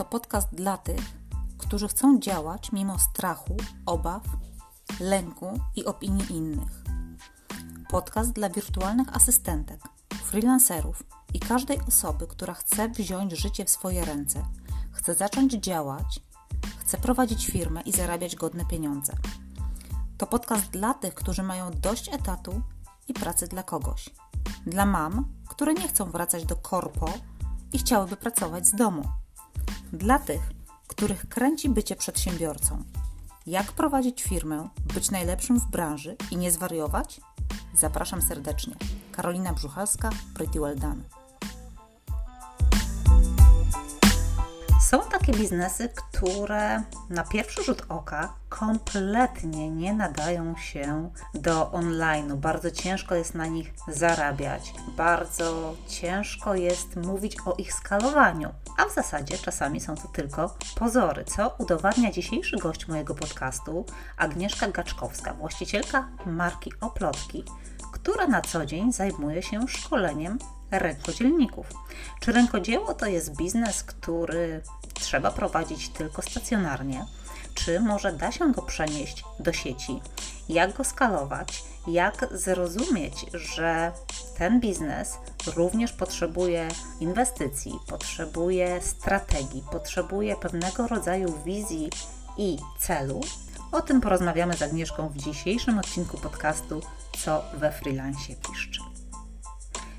To podcast dla tych, którzy chcą działać mimo strachu, obaw, lęku i opinii innych. Podcast dla wirtualnych asystentek, freelancerów i każdej osoby, która chce wziąć życie w swoje ręce, chce zacząć działać, chce prowadzić firmę i zarabiać godne pieniądze. To podcast dla tych, którzy mają dość etatu i pracy dla kogoś. Dla mam, które nie chcą wracać do korpo i chciałyby pracować z domu. Dla tych, których kręci bycie przedsiębiorcą. Jak prowadzić firmę, być najlepszym w branży i nie zwariować? Zapraszam serdecznie. Karolina Brzuchalska, Pretty Well Done. Są takie biznesy, które na pierwszy rzut oka kompletnie nie nadają się do online'u. Bardzo ciężko jest na nich zarabiać, bardzo ciężko jest mówić o ich skalowaniu, a w zasadzie czasami są to tylko pozory, co udowadnia dzisiejszy gość mojego podcastu, Agnieszka Gaczkowska, właścicielka marki Oplotki, która na co dzień zajmuje się szkoleniem rękodzielników. Czy rękodzieło to jest biznes, który trzeba prowadzić tylko stacjonarnie? Czy może da się go przenieść do sieci? Jak go skalować? Jak zrozumieć, że ten biznes również potrzebuje inwestycji, potrzebuje strategii, potrzebuje pewnego rodzaju wizji i celu? O tym porozmawiamy z Agnieszką w dzisiejszym odcinku podcastu Co we freelancie piszczy.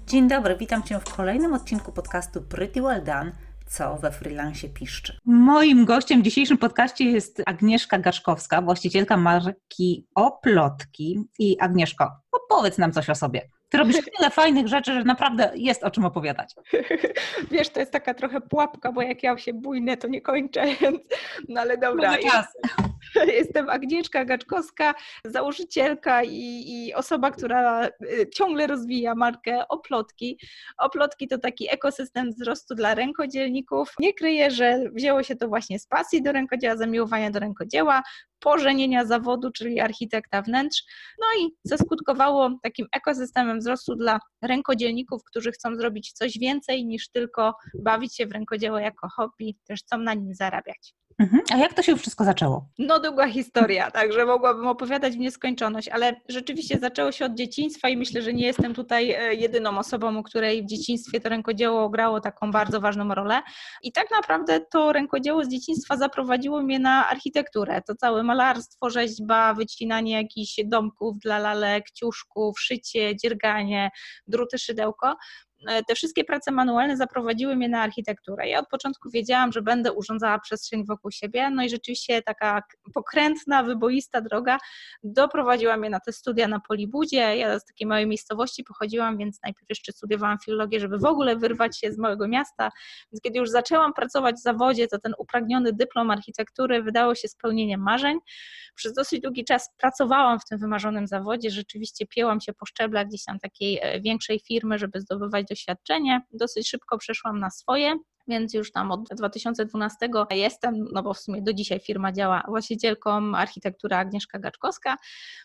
Dzień dobry, witam Cię w kolejnym odcinku podcastu Pretty Well Done, co we freelancie piszczy. Moim gościem w dzisiejszym podcaście jest Agnieszka Gaszkowska, właścicielka marki Oplotki. I Agnieszko, opowiedz nam coś o sobie. Ty robisz tyle fajnych rzeczy, że naprawdę jest o czym opowiadać. Wiesz, to jest taka trochę pułapka, bo jak ja się bójnę, to nie kończę, więc no ale dobra. czas. Jestem Agnieszka Gaczkowska, założycielka i, i, osoba, która y, ciągle rozwija markę Oplotki. Oplotki to taki ekosystem wzrostu dla rękodzielników. Nie kryję, że wzięło się to właśnie z pasji do rękodzieła, zamiłowania do rękodzieła, pożenienia zawodu, czyli architekta wnętrz. No i zaskutkowało takim ekosystemem wzrostu dla rękodzielników, którzy chcą zrobić coś więcej niż tylko bawić się w rękodzieło jako hobby, też chcą na nim zarabiać. Mhm. A jak to się wszystko zaczęło? No długa historia, także mogłabym opowiadać w nieskończoność, ale rzeczywiście zaczęło się od dzieciństwa i myślę, że nie jestem tutaj e, jedyną osobą, u której w dzieciństwie to rękodzieło grało taką bardzo ważną rolę. I tak naprawdę to rękodzieło z dzieciństwa zaprowadziło mnie na architekturę. To całe malarstwo, rzeźba, wycinanie jakichś domków dla lalek, ciuszków, szycie, dzierganie, druty, szydełko. E, te wszystkie prace manualne zaprowadziły mnie na architekturę. Ja od początku wiedziałam, że będę urządzała przestrzeń wokół siebie, no i rzeczywiście taka pokrętna, wyboista droga doprowadziła mnie na te studia na Polibudzie. Ja z takiej małej miejscowości pochodziłam, więc najpierw jeszcze studiowałam filologię, żeby w ogóle wyrwać się z małego miasta. Więc kiedy już zaczęłam pracować w zawodzie, to ten upragniony dyplom architektury wydało się spełnieniem marzeń. Przez dosyć długi czas pracowałam w tym wymarzonym zawodzie, rzeczywiście piełam się po szczeblach gdzieś tam takiej e, większej firmy, żeby zdobywać doświadczenie. Dosyć szybko przeszłam na swoje, więc już tam od 2012 jestem, no bo w sumie do dzisiaj firma działa właścicielką architektura Agnieszka Gaczkowska.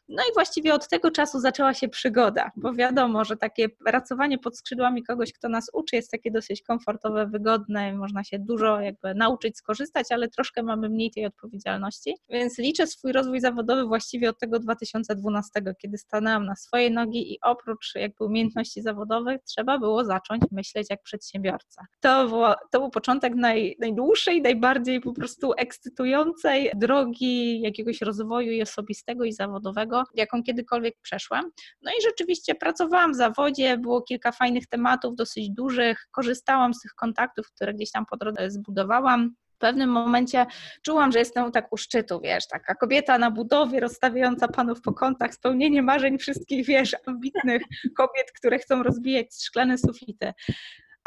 No i właściwie od tego czasu zaczęła się przygoda, bo wiadomo, że takie pracowanie pod skrzydłami kogoś, kto nas uczy, jest takie dosyć komfortowe, wygodne, można się dużo jakby nauczyć, skorzystać, ale troszkę mamy mniej tej odpowiedzialności. Więc liczę swój rozwój zawodowy właściwie od tego 2012, kiedy stanęłam na swoje nogi i oprócz jakby umiejętności zawodowych trzeba było zacząć myśleć jak przedsiębiorca. To było to był początek naj, najdłuższej, najbardziej po prostu ekscytującej drogi jakiegoś rozwoju i osobistego i zawodowego, jaką kiedykolwiek przeszłam. No i rzeczywiście pracowałam w zawodzie, było kilka fajnych tematów, dosyć dużych, korzystałam z tych kontaktów, które gdzieś tam po drodze zbudowałam. W pewnym momencie czułam, że jestem tak u szczytu, wiesz, taka kobieta na budowie, rozstawiająca panów po kątach, spełnienie marzeń wszystkich, wiesz, ambitnych kobiet, które chcą rozbijać szklane sufity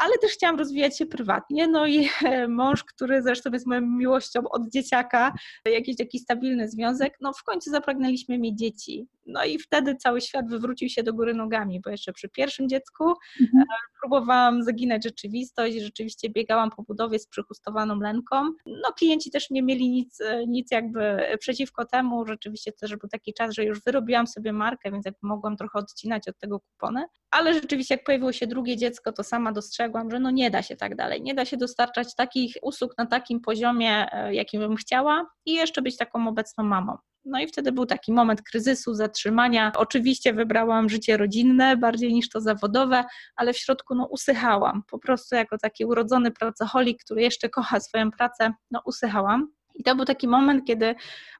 ale też chciałam rozwijać się prywatnie. No i mąż, który zresztą jest moją miłością od dzieciaka, jakiś taki stabilny związek, no w końcu zapragnęliśmy mieć dzieci. No i wtedy cały świat wywrócił się do góry nogami, bo jeszcze przy pierwszym dziecku mhm. E, próbowałam zaginać rzeczywistość, rzeczywiście biegałam po budowie z przychustowaną lęką. No klienci też nie mieli nic, e, nic jakby przeciwko temu, rzeczywiście też był taki czas, że już wyrobiłam sobie markę, więc jakby mogłam trochę odcinać od tego kupony, ale rzeczywiście jak pojawiło się drugie dziecko, to sama dostrzegłam, że no nie da się tak dalej, nie da się dostarczać takich usług na takim poziomie, e, jakim bym chciała i jeszcze być taką obecną mamą. No i wtedy był taki moment kryzysu, zatrzymania. Oczywiście wybrałam życie rodzinne bardziej niż to zawodowe, ale w środku no, usychałam. Po prostu jako taki urodzony pracoholik, który jeszcze kocha swoją pracę, no usychałam. I to był taki moment, kiedy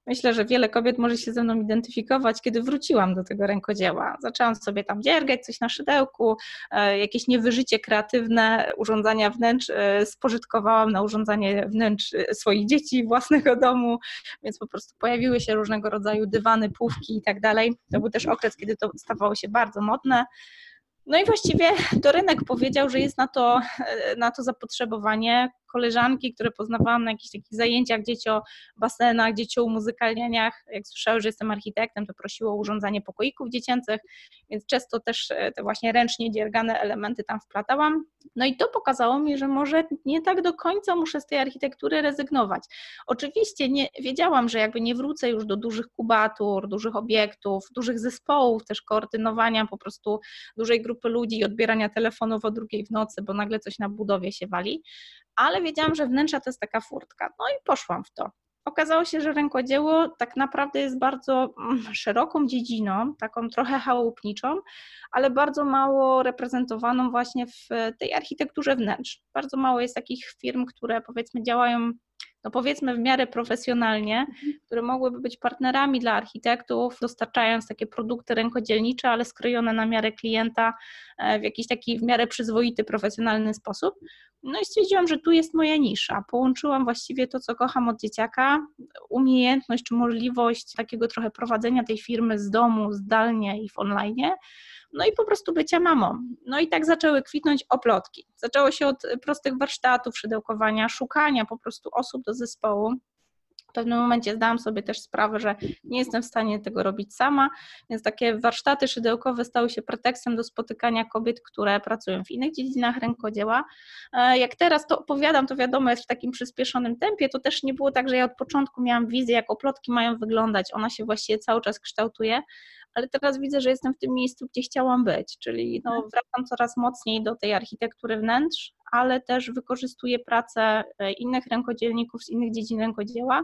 myślę, że wiele kobiet może się ze mną identyfikować, kiedy wróciłam do tego rękodzieła. Zaczęłam sobie tam dziergać coś na szydełku, e, jakieś niewyżycie kreatywne urządzania wnętrz e, spożytkowałam na urządzanie wnętrz e, swoich dzieci, własnego domu, więc po prostu pojawiły się różnego rodzaju dywany, półki i tak dalej. To był też okres, kiedy to stawało się bardzo modne. No i właściwie to rynek powiedział, że jest na to, na to zapotrzebowanie koleżanki, które poznawałam na jakichś takich zajęciach dzieci o basenach, dzieci o muzykalnianiach. Jak słyszały, że jestem architektem, to prosiło o urządzanie pokoików dziecięcych, więc często też e, te właśnie ręcznie dziergane elementy tam wplatałam. No i to pokazało mi, że może nie tak do końca muszę z tej architektury rezygnować. Oczywiście nie, wiedziałam, że jakby nie wrócę już do dużych kubatur, dużych obiektów, dużych zespołów, też koordynowania po prostu dużej grupy ludzi i odbierania telefonów o drugiej w nocy, bo nagle coś na budowie się wali, ale wiedziałam, że wnętrza to jest taka furtka. No i poszłam w to. Okazało się, że rękodzieło tak naprawdę jest bardzo mm, szeroką dziedziną, taką trochę chałupniczą, ale bardzo mało reprezentowaną właśnie w tej architekturze wnętrz. Bardzo mało jest takich firm, które powiedzmy działają no powiedzmy w miarę profesjonalnie, które mogłyby być partnerami dla architektów, dostarczając takie produkty rękodzielnicze, ale skrojone na miarę klienta e, w jakiś taki w miarę przyzwoity, profesjonalny sposób. No i stwierdziłam, że tu jest moja nisza. Połączyłam właściwie to, co kocham od dzieciaka, umiejętność czy możliwość takiego trochę prowadzenia tej firmy z domu, zdalnie i w online no i po prostu bycia mamą. No i tak zaczęły kwitnąć oplotki. Zaczęło się od prostych warsztatów szydełkowania, szukania po prostu osób do zespołu. W pewnym momencie zdałam sobie też sprawę, że nie jestem w stanie tego robić sama, więc takie warsztaty szydełkowe stały się pretekstem do spotykania kobiet, które pracują w innych dziedzinach rękodzieła. E, jak teraz to opowiadam, to wiadomo, jest w takim przyspieszonym tempie, to też nie było tak, że ja od początku miałam wizję, jak oplotki mają wyglądać, ona się właściwie cały czas kształtuje, ale teraz widzę, że jestem w tym miejscu, gdzie chciałam być, czyli no, mhm. wracam coraz mocniej do tej architektury wnętrz, ale też wykorzystuję pracę e, innych rękodzielników z innych dziedzin rękodzieła.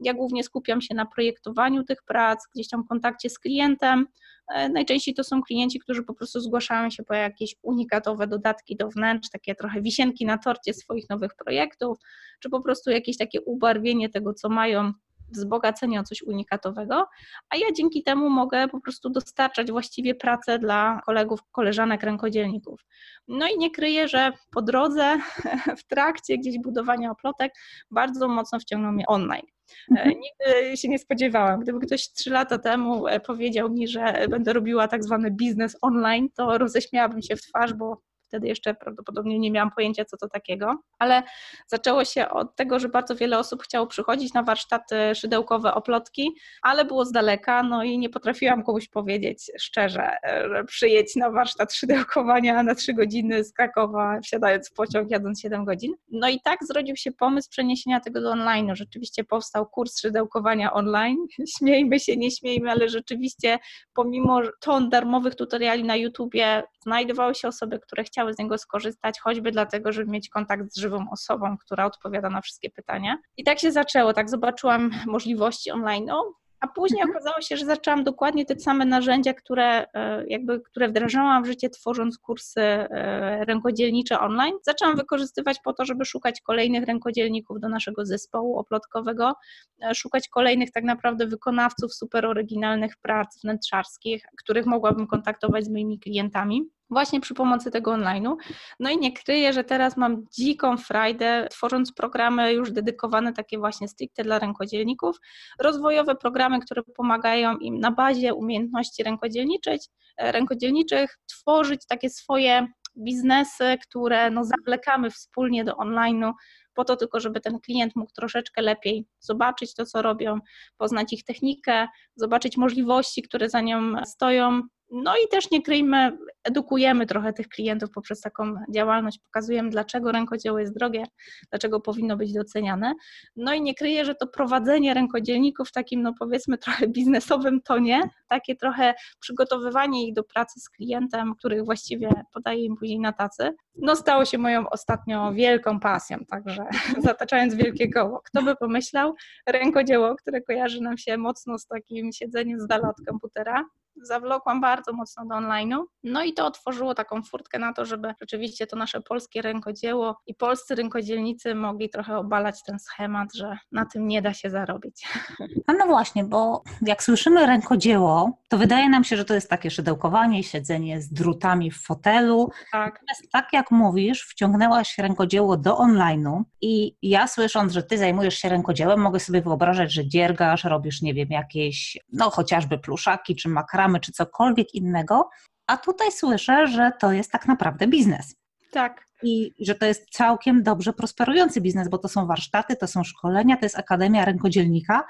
Ja głównie skupiam się na projektowaniu tych prac, gdzieś tam kontakcie z klientem. E, najczęściej to są klienci, którzy po prostu zgłaszają się po jakieś unikatowe dodatki do wnętrz, takie trochę wisienki na torcie swoich nowych projektów, czy po prostu jakieś takie ubarwienie tego, co mają wzbogacenie o coś unikatowego, a ja dzięki temu mogę po prostu dostarczać właściwie pracę dla kolegów, koleżanek, rękodzielników. No i nie kryję, że po drodze, w trakcie gdzieś budowania oplotek, bardzo mocno wciągnął mnie online. E, mhm. Nigdy się nie spodziewałam. Gdyby ktoś trzy lata temu e, powiedział mi, że będę robiła tak zwany biznes online, to roześmiałabym się w twarz, bo wtedy jeszcze prawdopodobnie nie miałam pojęcia, co to takiego, ale zaczęło się od tego, że bardzo wiele osób chciało przychodzić na warsztaty szydełkowe, oplotki, ale było z daleka, no i nie potrafiłam komuś powiedzieć szczerze, że przyjedź na warsztat szydełkowania na trzy godziny z Krakowa, wsiadając w pociąg, jadąc 7 godzin. No i tak zrodził się pomysł przeniesienia tego do online. Rzeczywiście powstał kurs szydełkowania online. Śmiejmy się, nie śmiejmy, ale rzeczywiście pomimo ton darmowych tutoriali na YouTubie znajdowały się osoby, które chciały z niego skorzystać, choćby dlatego, żeby mieć kontakt z żywą osobą, która odpowiada na wszystkie pytania. I tak się zaczęło, tak zobaczyłam możliwości online. A później mhm. okazało się, że zaczęłam dokładnie te same narzędzia, które, e, jakby, które wdrażałam w życie, tworząc kursy e, rękodzielnicze online. Zaczęłam wykorzystywać po to, żeby szukać kolejnych rękodzielników do naszego zespołu oplotkowego, e, szukać kolejnych tak naprawdę wykonawców super oryginalnych prac wnętrzarskich, których mogłabym kontaktować z moimi klientami właśnie przy pomocy tego online'u. No i nie kryję, że teraz mam dziką frajdę, tworząc programy już dedykowane takie właśnie stricte dla rękodzielników, rozwojowe programy, które pomagają im na bazie umiejętności rękodzielniczych, e, rękodzielniczych tworzyć takie swoje biznesy, które no zawlekamy wspólnie do online'u, po to tylko, żeby ten klient mógł troszeczkę lepiej zobaczyć to, co robią, poznać ich technikę, zobaczyć możliwości, które za nią stoją, no i też nie kryjmy, edukujemy trochę tych klientów poprzez taką działalność, pokazujemy, dlaczego rękodzieło jest drogie, dlaczego powinno być doceniane. No i nie kryję, że to prowadzenie rękodzielników w takim, no powiedzmy, trochę biznesowym tonie, takie trochę przygotowywanie ich do pracy z klientem, których właściwie podaje im później na tacy, no stało się moją ostatnio wielką pasją, także zataczając wielkie koło. Kto by pomyślał, rękodzieło, które kojarzy nam się mocno z takim siedzeniem z dala od komputera, zawlokłam bardzo mocno do online'u. No i to otworzyło taką furtkę na to, żeby rzeczywiście to nasze polskie rękodzieło i polscy rękodzielnicy mogli trochę obalać ten schemat, że na tym nie da się zarobić. A no właśnie, bo jak słyszymy rękodzieło, to wydaje nam się, że to jest takie szydełkowanie, siedzenie z drutami w fotelu. Tak. Natomiast tak jak mówisz, wciągnęłaś rękodzieło do online'u i ja słysząc, że ty zajmujesz się rękodziełem, mogę sobie wyobrażać, że dziergasz, robisz, nie wiem, jakieś, no chociażby pluszaki czy makramy, czy cokolwiek innego, a tutaj słyszę, że to jest tak naprawdę biznes. Tak. I że to jest całkiem dobrze prosperujący biznes, bo to są warsztaty, to są szkolenia, to jest Akademia Rękodzielnika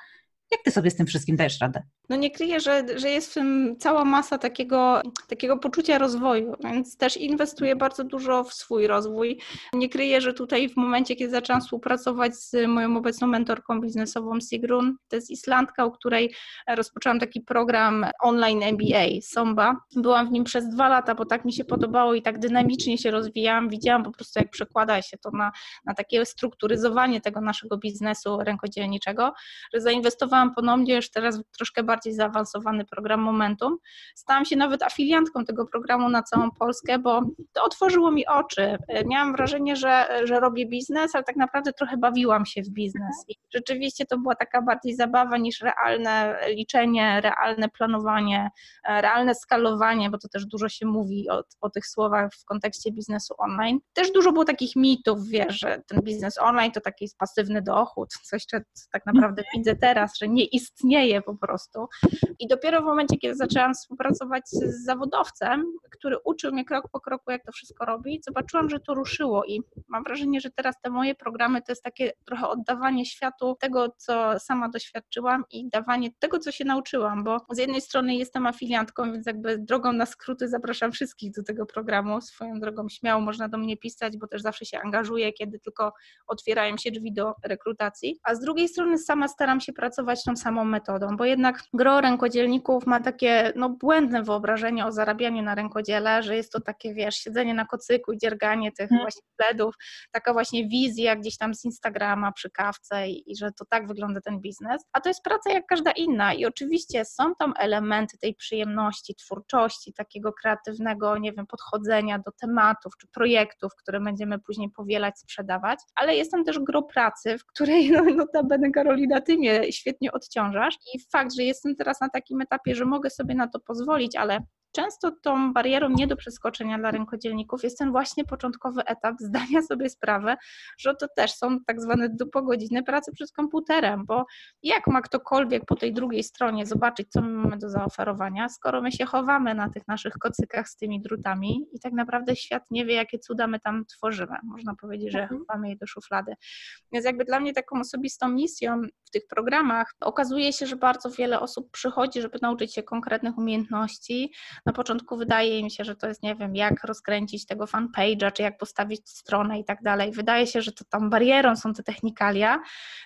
jak ty sobie z tym wszystkim dajesz radę? No nie kryję, że, że jest w tym cała masa takiego, takiego poczucia rozwoju, więc też inwestuję bardzo dużo w swój rozwój. Nie kryję, że tutaj w momencie, kiedy zaczęłam współpracować z moją obecną mentorką biznesową Sigrun, to jest Islandka, u której rozpoczęłam taki program online MBA, Somba. Byłam w nim przez dwa lata, bo tak mi się podobało i tak dynamicznie się rozwijałam. Widziałam po prostu, jak przekłada się to na, na takie strukturyzowanie tego naszego biznesu rękodzielniczego, że zainwestowałam zaczęłam ponownie już teraz troszkę bardziej zaawansowany program Momentum. Stałam się nawet afiliantką tego programu na całą Polskę, bo to otworzyło mi oczy. Miałam wrażenie, że, że robię biznes, ale tak naprawdę trochę bawiłam się w biznes. I rzeczywiście to była taka bardziej zabawa niż realne liczenie, realne planowanie, realne skalowanie, bo to też dużo się mówi o, o tych słowach w kontekście biznesu online. Też dużo było takich mitów, wiesz, że ten biznes online to taki pasywny dochód, coś, co tak naprawdę widzę teraz, że nie istnieje po prostu. I dopiero w momencie, kiedy zaczęłam współpracować z zawodowcem, który uczył mnie krok po kroku, jak to wszystko robić, zobaczyłam, że to ruszyło i mam wrażenie, że teraz te moje programy to jest takie trochę oddawanie światu tego, co sama doświadczyłam i dawanie tego, co się nauczyłam, bo z jednej strony jestem afiliantką, więc jakby drogą na skróty zapraszam wszystkich do tego programu. Swoją drogą śmiało można do mnie pisać, bo też zawsze się angażuję, kiedy tylko otwierają się drzwi do rekrutacji. A z drugiej strony sama staram się pracować tą samą metodą, bo jednak gro rękodzielników ma takie no, błędne wyobrażenie o zarabianiu na rękodziele, że jest to takie, wiesz, siedzenie na kocyku i dzierganie tych hmm. właśnie pledów, taka właśnie wizja gdzieś tam z Instagrama przy kawce i, i że to tak wygląda ten biznes, a to jest praca jak każda inna i oczywiście są tam elementy tej przyjemności, twórczości, takiego kreatywnego, nie wiem, podchodzenia do tematów czy projektów, które będziemy później powielać, sprzedawać, ale jest tam też gro pracy, w której no, notabene Karolina, ty mnie świetnie odciążasz. I fakt, że jestem teraz na takim etapie, że mogę sobie na to pozwolić, ale często tą barierą nie do przeskoczenia dla rękodzielników jest ten właśnie początkowy etap zdania sobie sprawy, że to też są tak zwane dupogodziny pracy przed komputerem, bo jak ma ktokolwiek po tej drugiej stronie zobaczyć, co my mamy do zaoferowania, skoro my się chowamy na tych naszych kocykach z tymi drutami i tak naprawdę świat nie wie, jakie cuda my tam tworzymy. Można powiedzieć, że mhm. chowamy je do szuflady. Więc jakby dla mnie taką osobistą misją w tych programach okazuje się, że bardzo wiele osób przychodzi, żeby nauczyć się konkretnych umiejętności. Na początku wydaje im się, że to jest, nie wiem, jak rozkręcić tego fanpage'a, czy jak postawić stronę i tak dalej. Wydaje się, że to tam barierą są te technikalia.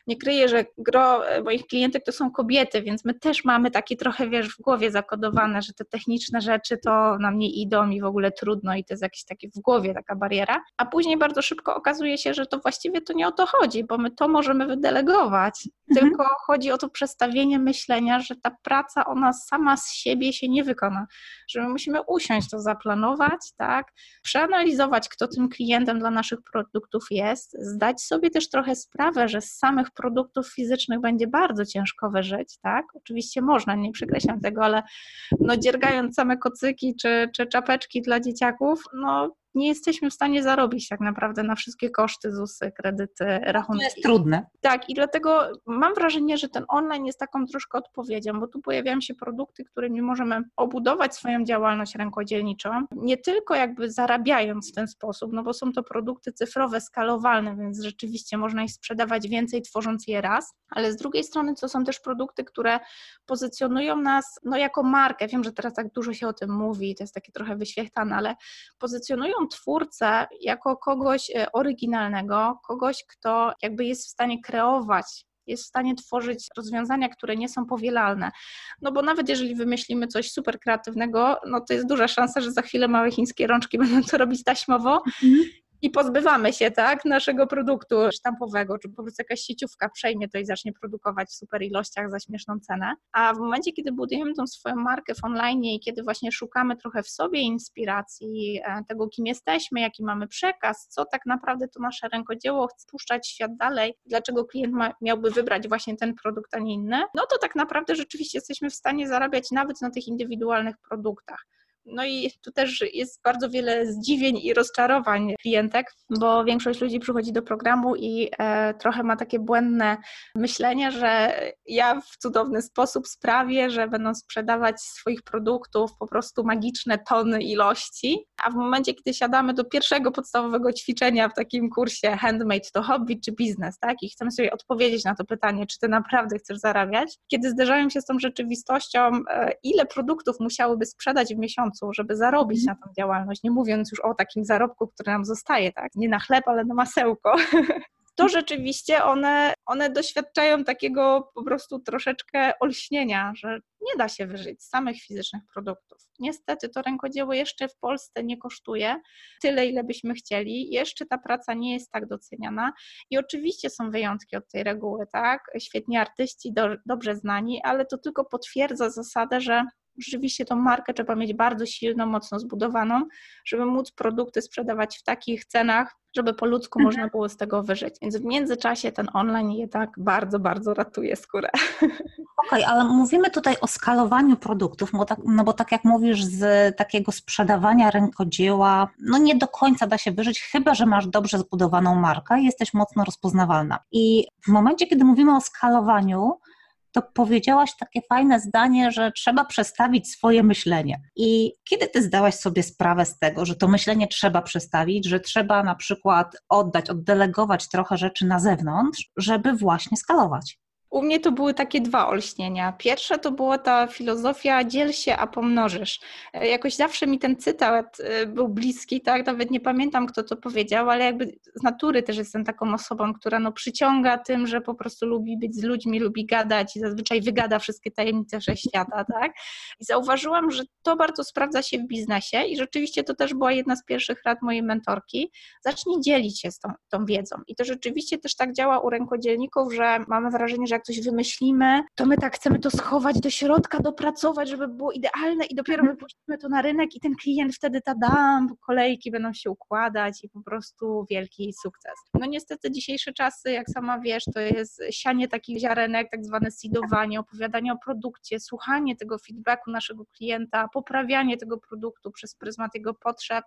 Nie kryję, że gro moich klientek to są kobiety, więc my też mamy takie trochę, wiesz, w głowie zakodowane, że te techniczne rzeczy to nam nie idą i w ogóle trudno i to jest jakieś takie w głowie taka bariera. A później bardzo szybko okazuje się, że to właściwie to nie o to chodzi, bo my to możemy wydelegować. Mhm. Tylko chodzi o to przestawienie myślenia, że ta praca ona sama z siebie się nie wykona, że my musimy usiąść to zaplanować, tak, przeanalizować, kto tym klientem dla naszych produktów jest, zdać sobie też trochę sprawę, że z samych produktów fizycznych będzie bardzo ciężko wyżyć, tak, oczywiście można, nie przekreślam tego, ale no dziergając same kocyki czy, czy czapeczki dla dzieciaków, no nie jesteśmy w stanie zarobić tak naprawdę na wszystkie koszty, ZUSy, kredyty, rachunki. To jest trudne. Tak, i dlatego mam wrażenie, że ten online jest taką troszkę odpowiedzią, bo tu pojawiają się produkty, którymi możemy obudować swoją działalność rękodzielniczą, nie tylko jakby zarabiając w ten sposób, no bo są to produkty cyfrowe, skalowalne, więc rzeczywiście można ich sprzedawać więcej, tworząc je raz, ale z drugiej strony to są też produkty, które pozycjonują nas no, jako markę. Wiem, że teraz tak dużo się o tym mówi, to jest takie trochę wyświechtane, ale pozycjonują twórcę jako kogoś e, oryginalnego, kogoś, kto jakby jest w stanie kreować jest w stanie tworzyć rozwiązania, które nie są powielalne. No bo nawet jeżeli wymyślimy coś super kreatywnego, no to jest duża szansa, że za chwilę małe chińskie rączki będą to robić taśmowo mhm i pozbywamy się tak, naszego produktu sztampowego, czy po prostu jakaś sieciówka przejmie to i zacznie produkować w super ilościach za śmieszną cenę. A w momencie, kiedy budujemy tą swoją markę w online i kiedy właśnie szukamy trochę w sobie inspiracji, e, tego kim jesteśmy, jaki mamy przekaz, co tak naprawdę to nasze rękodzieło chce puszczać świat dalej, dlaczego klient ma, miałby wybrać właśnie ten produkt, a nie inny, no to tak naprawdę rzeczywiście jesteśmy w stanie zarabiać nawet na tych indywidualnych produktach. No i tu też jest bardzo wiele zdziwień i rozczarowań klientek, bo większość ludzi przychodzi do programu i e, trochę ma takie błędne myślenie, że ja w cudowny sposób sprawię, że będą sprzedawać swoich produktów po prostu magiczne tony ilości, a w momencie, kiedy siadamy do pierwszego podstawowego ćwiczenia w takim kursie handmade to hobby czy biznes, tak, i chcemy sobie odpowiedzieć na to pytanie, czy ty naprawdę chcesz zarabiać, kiedy zderzają się z tą rzeczywistością, e, ile produktów musiałyby sprzedać w miesiącu, żeby zarobić na tą działalność, nie mówiąc już o takim zarobku, który nam zostaje, tak? Nie na chleb, ale na masełko. to rzeczywiście one, one doświadczają takiego po prostu troszeczkę olśnienia, że nie da się wyżyć z samych fizycznych produktów. Niestety to rękodzieło jeszcze w Polsce nie kosztuje tyle, ile byśmy chcieli. Jeszcze ta praca nie jest tak doceniana i oczywiście są wyjątki od tej reguły, tak? Świetni artyści, do, dobrze znani, ale to tylko potwierdza zasadę, że rzeczywiście tą markę trzeba mieć bardzo silną, mocno zbudowaną, żeby móc produkty sprzedawać w takich cenach, żeby po ludzku mhm. można było z tego wyżyć. Więc w międzyczasie ten online jednak bardzo, bardzo ratuje skórę. Okej, okay, ale mówimy tutaj o skalowaniu produktów, bo tak, no bo tak jak mówisz, z takiego sprzedawania rękodzieła, no nie do końca da się wyżyć, chyba że masz dobrze zbudowaną markę i jesteś mocno rozpoznawalna. I w momencie, kiedy mówimy o skalowaniu, to powiedziałaś takie fajne zdanie, że trzeba przestawić swoje myślenie. I kiedy ty zdałaś sobie sprawę z tego, że to myślenie trzeba przestawić, że trzeba na przykład oddać, oddelegować trochę rzeczy na zewnątrz, żeby właśnie skalować? U mnie to były takie dwa olśnienia. Pierwsze to była ta filozofia dziel się, a pomnożysz. E, jakoś zawsze mi ten cytat e, był bliski, tak? Nawet nie pamiętam, kto to powiedział, ale jakby z natury też jestem taką osobą, która no przyciąga tym, że po prostu lubi być z ludźmi, lubi gadać i zazwyczaj wygada wszystkie tajemnice wszechświata, tak? I zauważyłam, że to bardzo sprawdza się w biznesie i rzeczywiście to też była jedna z pierwszych rad mojej mentorki. Zacznij dzielić się z tą, tą wiedzą. I to rzeczywiście też tak działa u rękodzielników, że mamy wrażenie, że jak coś wymyślimy, to my tak chcemy to schować do środka, dopracować, żeby było idealne i dopiero mhm. wypuścimy to na rynek i ten klient wtedy ta dam, kolejki będą się układać i po prostu wielki sukces. No niestety dzisiejsze czasy, jak sama wiesz, to jest sianie takich ziarenek, tak zwane seedowanie, opowiadanie o produkcie, słuchanie tego feedbacku naszego klienta, poprawianie tego produktu przez pryzmat jego potrzeb.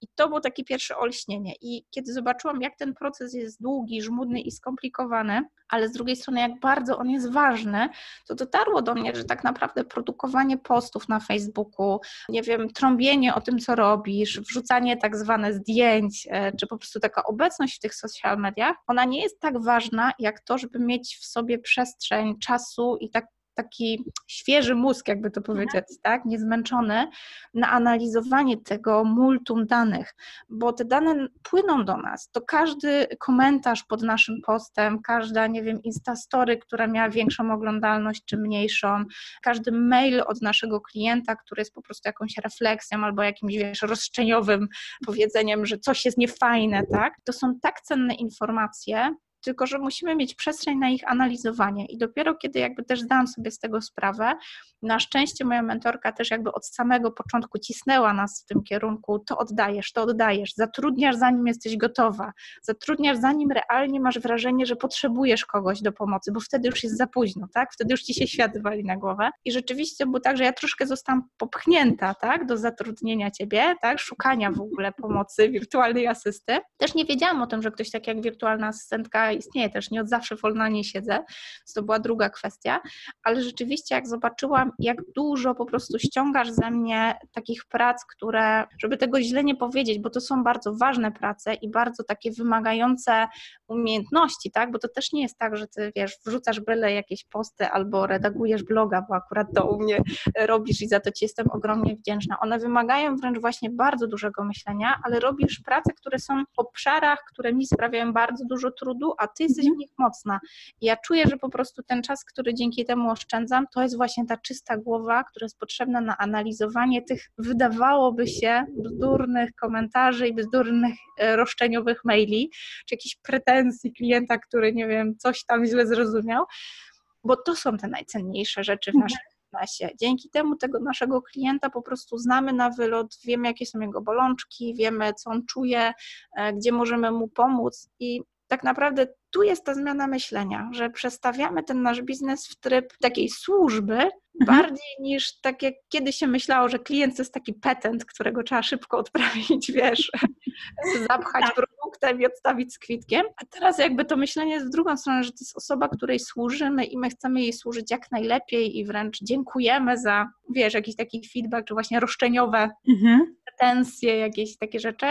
I to było takie pierwsze olśnienie. I kiedy zobaczyłam, jak ten proces jest długi, żmudny i skomplikowany, ale z drugiej strony, jak bardzo on jest ważny, to dotarło do mnie, że tak naprawdę produkowanie postów na Facebooku, nie wiem, trąbienie o tym, co robisz, wrzucanie tak zwane zdjęć, e, czy po prostu taka obecność w tych social mediach, ona nie jest tak ważna, jak to, żeby mieć w sobie przestrzeń czasu i tak taki świeży mózg, jakby to powiedzieć, tak, niezmęczony, na analizowanie tego multum danych, bo te dane płyną do nas. To każdy komentarz pod naszym postem, każda, nie wiem, instastory, która miała większą oglądalność czy mniejszą, każdy mail od naszego klienta, który jest po prostu jakąś refleksją albo jakimś, wiesz, roszczeniowym powiedzeniem, że coś jest niefajne, tak, to są tak cenne informacje, tylko że musimy mieć przestrzeń na ich analizowanie. I dopiero kiedy jakby też zdałam sobie z tego sprawę, na szczęście moja mentorka też jakby od samego początku cisnęła nas w tym kierunku, to oddajesz, to oddajesz, zatrudniasz zanim jesteś gotowa, zatrudniasz zanim realnie masz wrażenie, że potrzebujesz kogoś do pomocy, bo wtedy już jest za późno, tak? Wtedy już ci się świat wali na głowę. I rzeczywiście było tak, że ja troszkę zostałam popchnięta, tak, do zatrudnienia ciebie, tak, szukania w ogóle pomocy wirtualnej asysty. Też nie wiedziałam o tym, że ktoś tak jak wirtualna asystentka istnieje też, nie od zawsze w nie siedzę, więc to była druga kwestia, ale rzeczywiście jak zobaczyłam, jak dużo po prostu ściągasz ze mnie takich prac, które, żeby tego źle nie powiedzieć, bo to są bardzo ważne prace i bardzo takie wymagające umiejętności, tak, bo to też nie jest tak, że ty, wiesz, wrzucasz byle jakieś posty albo redagujesz bloga, bo akurat to u mnie robisz i za to ci jestem ogromnie wdzięczna. One wymagają wręcz właśnie bardzo dużego myślenia, ale robisz prace, które są w obszarach, które mi sprawiają bardzo dużo trudu, a ty jesteś w nich mocna. I ja czuję, że po prostu ten czas, który dzięki temu oszczędzam, to jest właśnie ta czysta głowa, która jest potrzebna na analizowanie tych, wydawałoby się, bzdurnych komentarzy i bzdurnych e, roszczeniowych maili, czy jakichś pretensji klienta, który, nie wiem, coś tam źle zrozumiał, bo to są te najcenniejsze rzeczy w mhm. naszym biznesie. Dzięki temu tego naszego klienta po prostu znamy na wylot, wiemy jakie są jego bolączki, wiemy co on czuje, e, gdzie możemy mu pomóc i tak naprawdę tu jest ta zmiana myślenia, że przestawiamy ten nasz biznes w tryb takiej służby, mhm. bardziej niż tak jak kiedyś się myślało, że klient to jest taki petent, którego trzeba szybko odprawić, wiesz, zapchać tak. produktem i odstawić z kwitkiem. A teraz jakby to myślenie jest w drugą stronę, że to jest osoba, której służymy i my chcemy jej służyć jak najlepiej i wręcz dziękujemy za, wiesz, jakiś taki feedback, czy właśnie roszczeniowe mhm pretensje, jakieś takie rzeczy,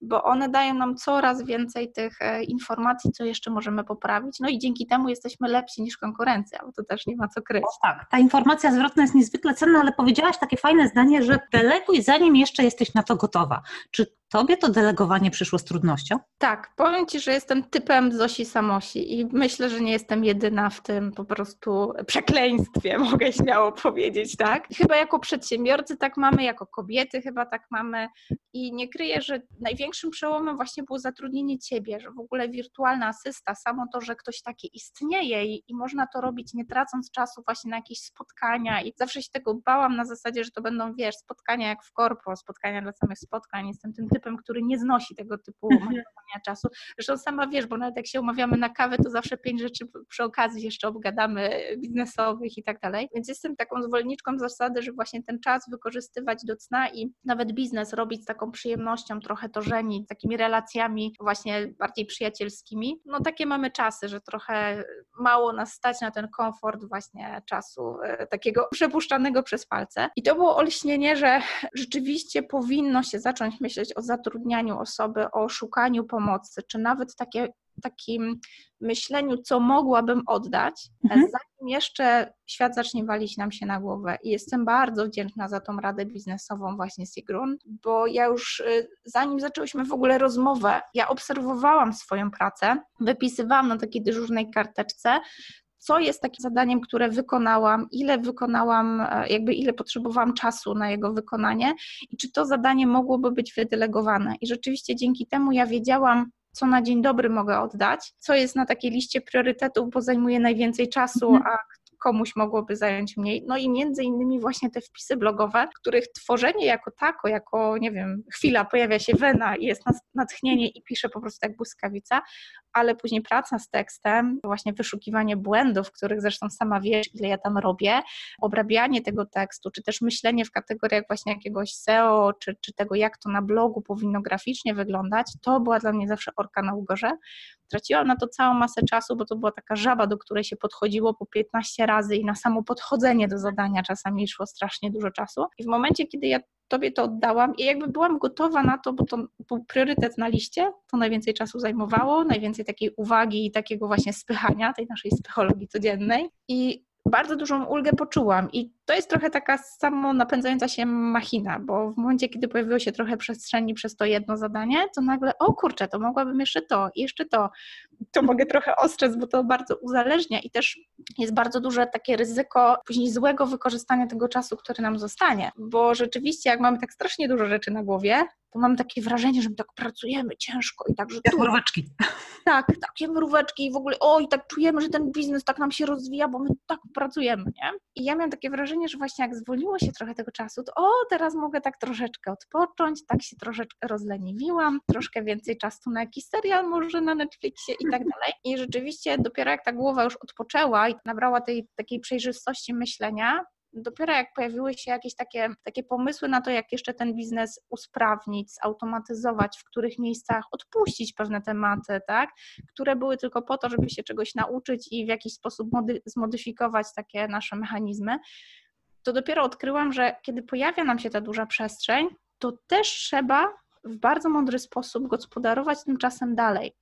bo one dają nam coraz więcej tych e, informacji, co jeszcze możemy poprawić. No i dzięki temu jesteśmy lepsi niż konkurencja, bo to też nie ma co kryć. O tak, ta informacja zwrotna jest niezwykle cenna, ale powiedziałaś takie fajne zdanie, że deleguj zanim jeszcze jesteś na to gotowa. Czy Tobie to delegowanie przyszło z trudnością? Tak, powiem Ci, że jestem typem Zosi Samosi i myślę, że nie jestem jedyna w tym po prostu przekleństwie, mogę śmiało powiedzieć, tak? Chyba jako przedsiębiorcy tak mamy, jako kobiety chyba tak mamy i nie kryję, że największym przełomem właśnie było zatrudnienie Ciebie, że w ogóle wirtualna asysta, samo to, że ktoś taki istnieje i, i można to robić nie tracąc czasu właśnie na jakieś spotkania i zawsze się tego bałam na zasadzie, że to będą, wiesz, spotkania jak w korpo, spotkania dla samych spotkań, jestem tym typem typem, który nie znosi tego typu mhm. marnowania czasu. Zresztą sama wiesz, bo nawet jak się umawiamy na kawę, to zawsze pięć rzeczy przy okazji jeszcze obgadamy biznesowych i tak dalej. Więc jestem taką zwolenniczką zasady, że właśnie ten czas wykorzystywać do cna i nawet biznes robić z taką przyjemnością, trochę to żenić, takimi relacjami właśnie bardziej przyjacielskimi. No takie mamy czasy, że trochę mało nas stać na ten komfort właśnie czasu e, takiego przepuszczanego przez palce. I to było olśnienie, że rzeczywiście powinno się zacząć myśleć o zatrudnianiu osoby, o szukaniu pomocy, czy nawet takie, takim myśleniu, co mogłabym oddać, mhm. zanim jeszcze świat zacznie walić nam się na głowę. I jestem bardzo wdzięczna za tą radę biznesową właśnie Sigrun, bo ja już y, zanim zaczęłyśmy w ogóle rozmowę, ja obserwowałam swoją pracę, wypisywałam na takiej dyżurnej karteczce, co jest takim zadaniem, które wykonałam, ile wykonałam, e, jakby ile potrzebowałam czasu na jego wykonanie i czy to zadanie mogłoby być wydelegowane. I rzeczywiście dzięki temu ja wiedziałam, co na dzień dobry mogę oddać, co jest na takiej liście priorytetów, bo zajmuje najwięcej czasu, Mhm. a komuś mogłoby zająć mniej. No i między innymi właśnie te wpisy blogowe, których tworzenie jako tako, jako nie wiem, chwila pojawia się wena i jest natchnienie i pisze po prostu jak błyskawica, ale później praca z tekstem, właśnie wyszukiwanie błędów, których zresztą sama wiesz, ile ja tam robię, obrabianie tego tekstu, czy też myślenie w kategoriach właśnie jakiegoś SEO, czy, czy tego, jak to na blogu powinno graficznie wyglądać, to była dla mnie zawsze orka na ugorze. Traciłam na to całą masę czasu, bo to była taka żaba, do której się podchodziło po 15 razy i na samo podchodzenie do zadania czasami szło strasznie dużo czasu. I w momencie, kiedy ja tobie to oddałam i jakby byłam gotowa na to, bo to był priorytet na liście, to najwięcej czasu zajmowało, najwięcej takiej uwagi i takiego właśnie spychania tej naszej psychologii codziennej. I bardzo dużą ulgę poczułam i to jest trochę taka samo napędzająca się machina, bo w momencie, kiedy pojawiło się trochę przestrzeni przez to jedno zadanie, to nagle, o kurczę, to mogłabym jeszcze to, i jeszcze to. To mogę trochę ostrzec, bo to bardzo uzależnia i też jest bardzo duże takie ryzyko później złego wykorzystania tego czasu, który nam zostanie, bo rzeczywiście jak mamy tak strasznie dużo rzeczy na głowie, to mam takie wrażenie, że my tak pracujemy ciężko i tak, że Jak mróweczki. tak, takie mróweczki i w ogóle, o i tak czujemy, że ten biznes tak nam się rozwija, bo my tak pracujemy, nie? I ja miałam takie wrażenie, że właśnie jak zwolniło się trochę tego czasu, to o, teraz mogę tak troszeczkę odpocząć, tak się troszeczkę rozleniwiłam, troszkę więcej czasu na jakiś serial może na Netflixie i tak dalej. I rzeczywiście dopiero jak ta głowa już odpoczęła i nabrała tej takiej przejrzystości myślenia, dopiero jak pojawiły się jakieś takie, takie pomysły na to, jak jeszcze ten biznes usprawnić, zautomatyzować, w których miejscach odpuścić pewne tematy, tak, które były tylko po to, żeby się czegoś nauczyć i w jakiś sposób mody- zmodyfikować takie nasze mechanizmy, to dopiero odkryłam, że kiedy pojawia nam się ta duża przestrzeń, to też trzeba w bardzo mądry sposób gospodarować tym czasem dalej.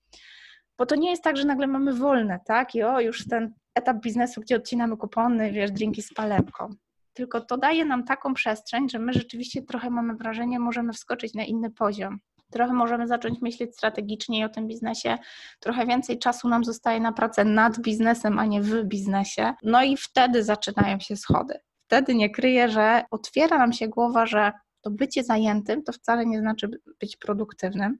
Bo to nie jest tak, że nagle mamy wolne, tak? I o, już ten etap biznesu, gdzie odcinamy kupony, wiesz, drinki z palemką. Tylko to daje nam taką przestrzeń, że my rzeczywiście trochę mamy wrażenie, możemy wskoczyć na inny poziom. Trochę możemy zacząć myśleć strategicznie o tym biznesie, trochę więcej czasu nam zostaje na pracę nad biznesem, a nie w biznesie. No i wtedy zaczynają się schody. Wtedy nie kryję, że otwiera nam się głowa, że to bycie zajętym to wcale nie znaczy by- być produktywnym.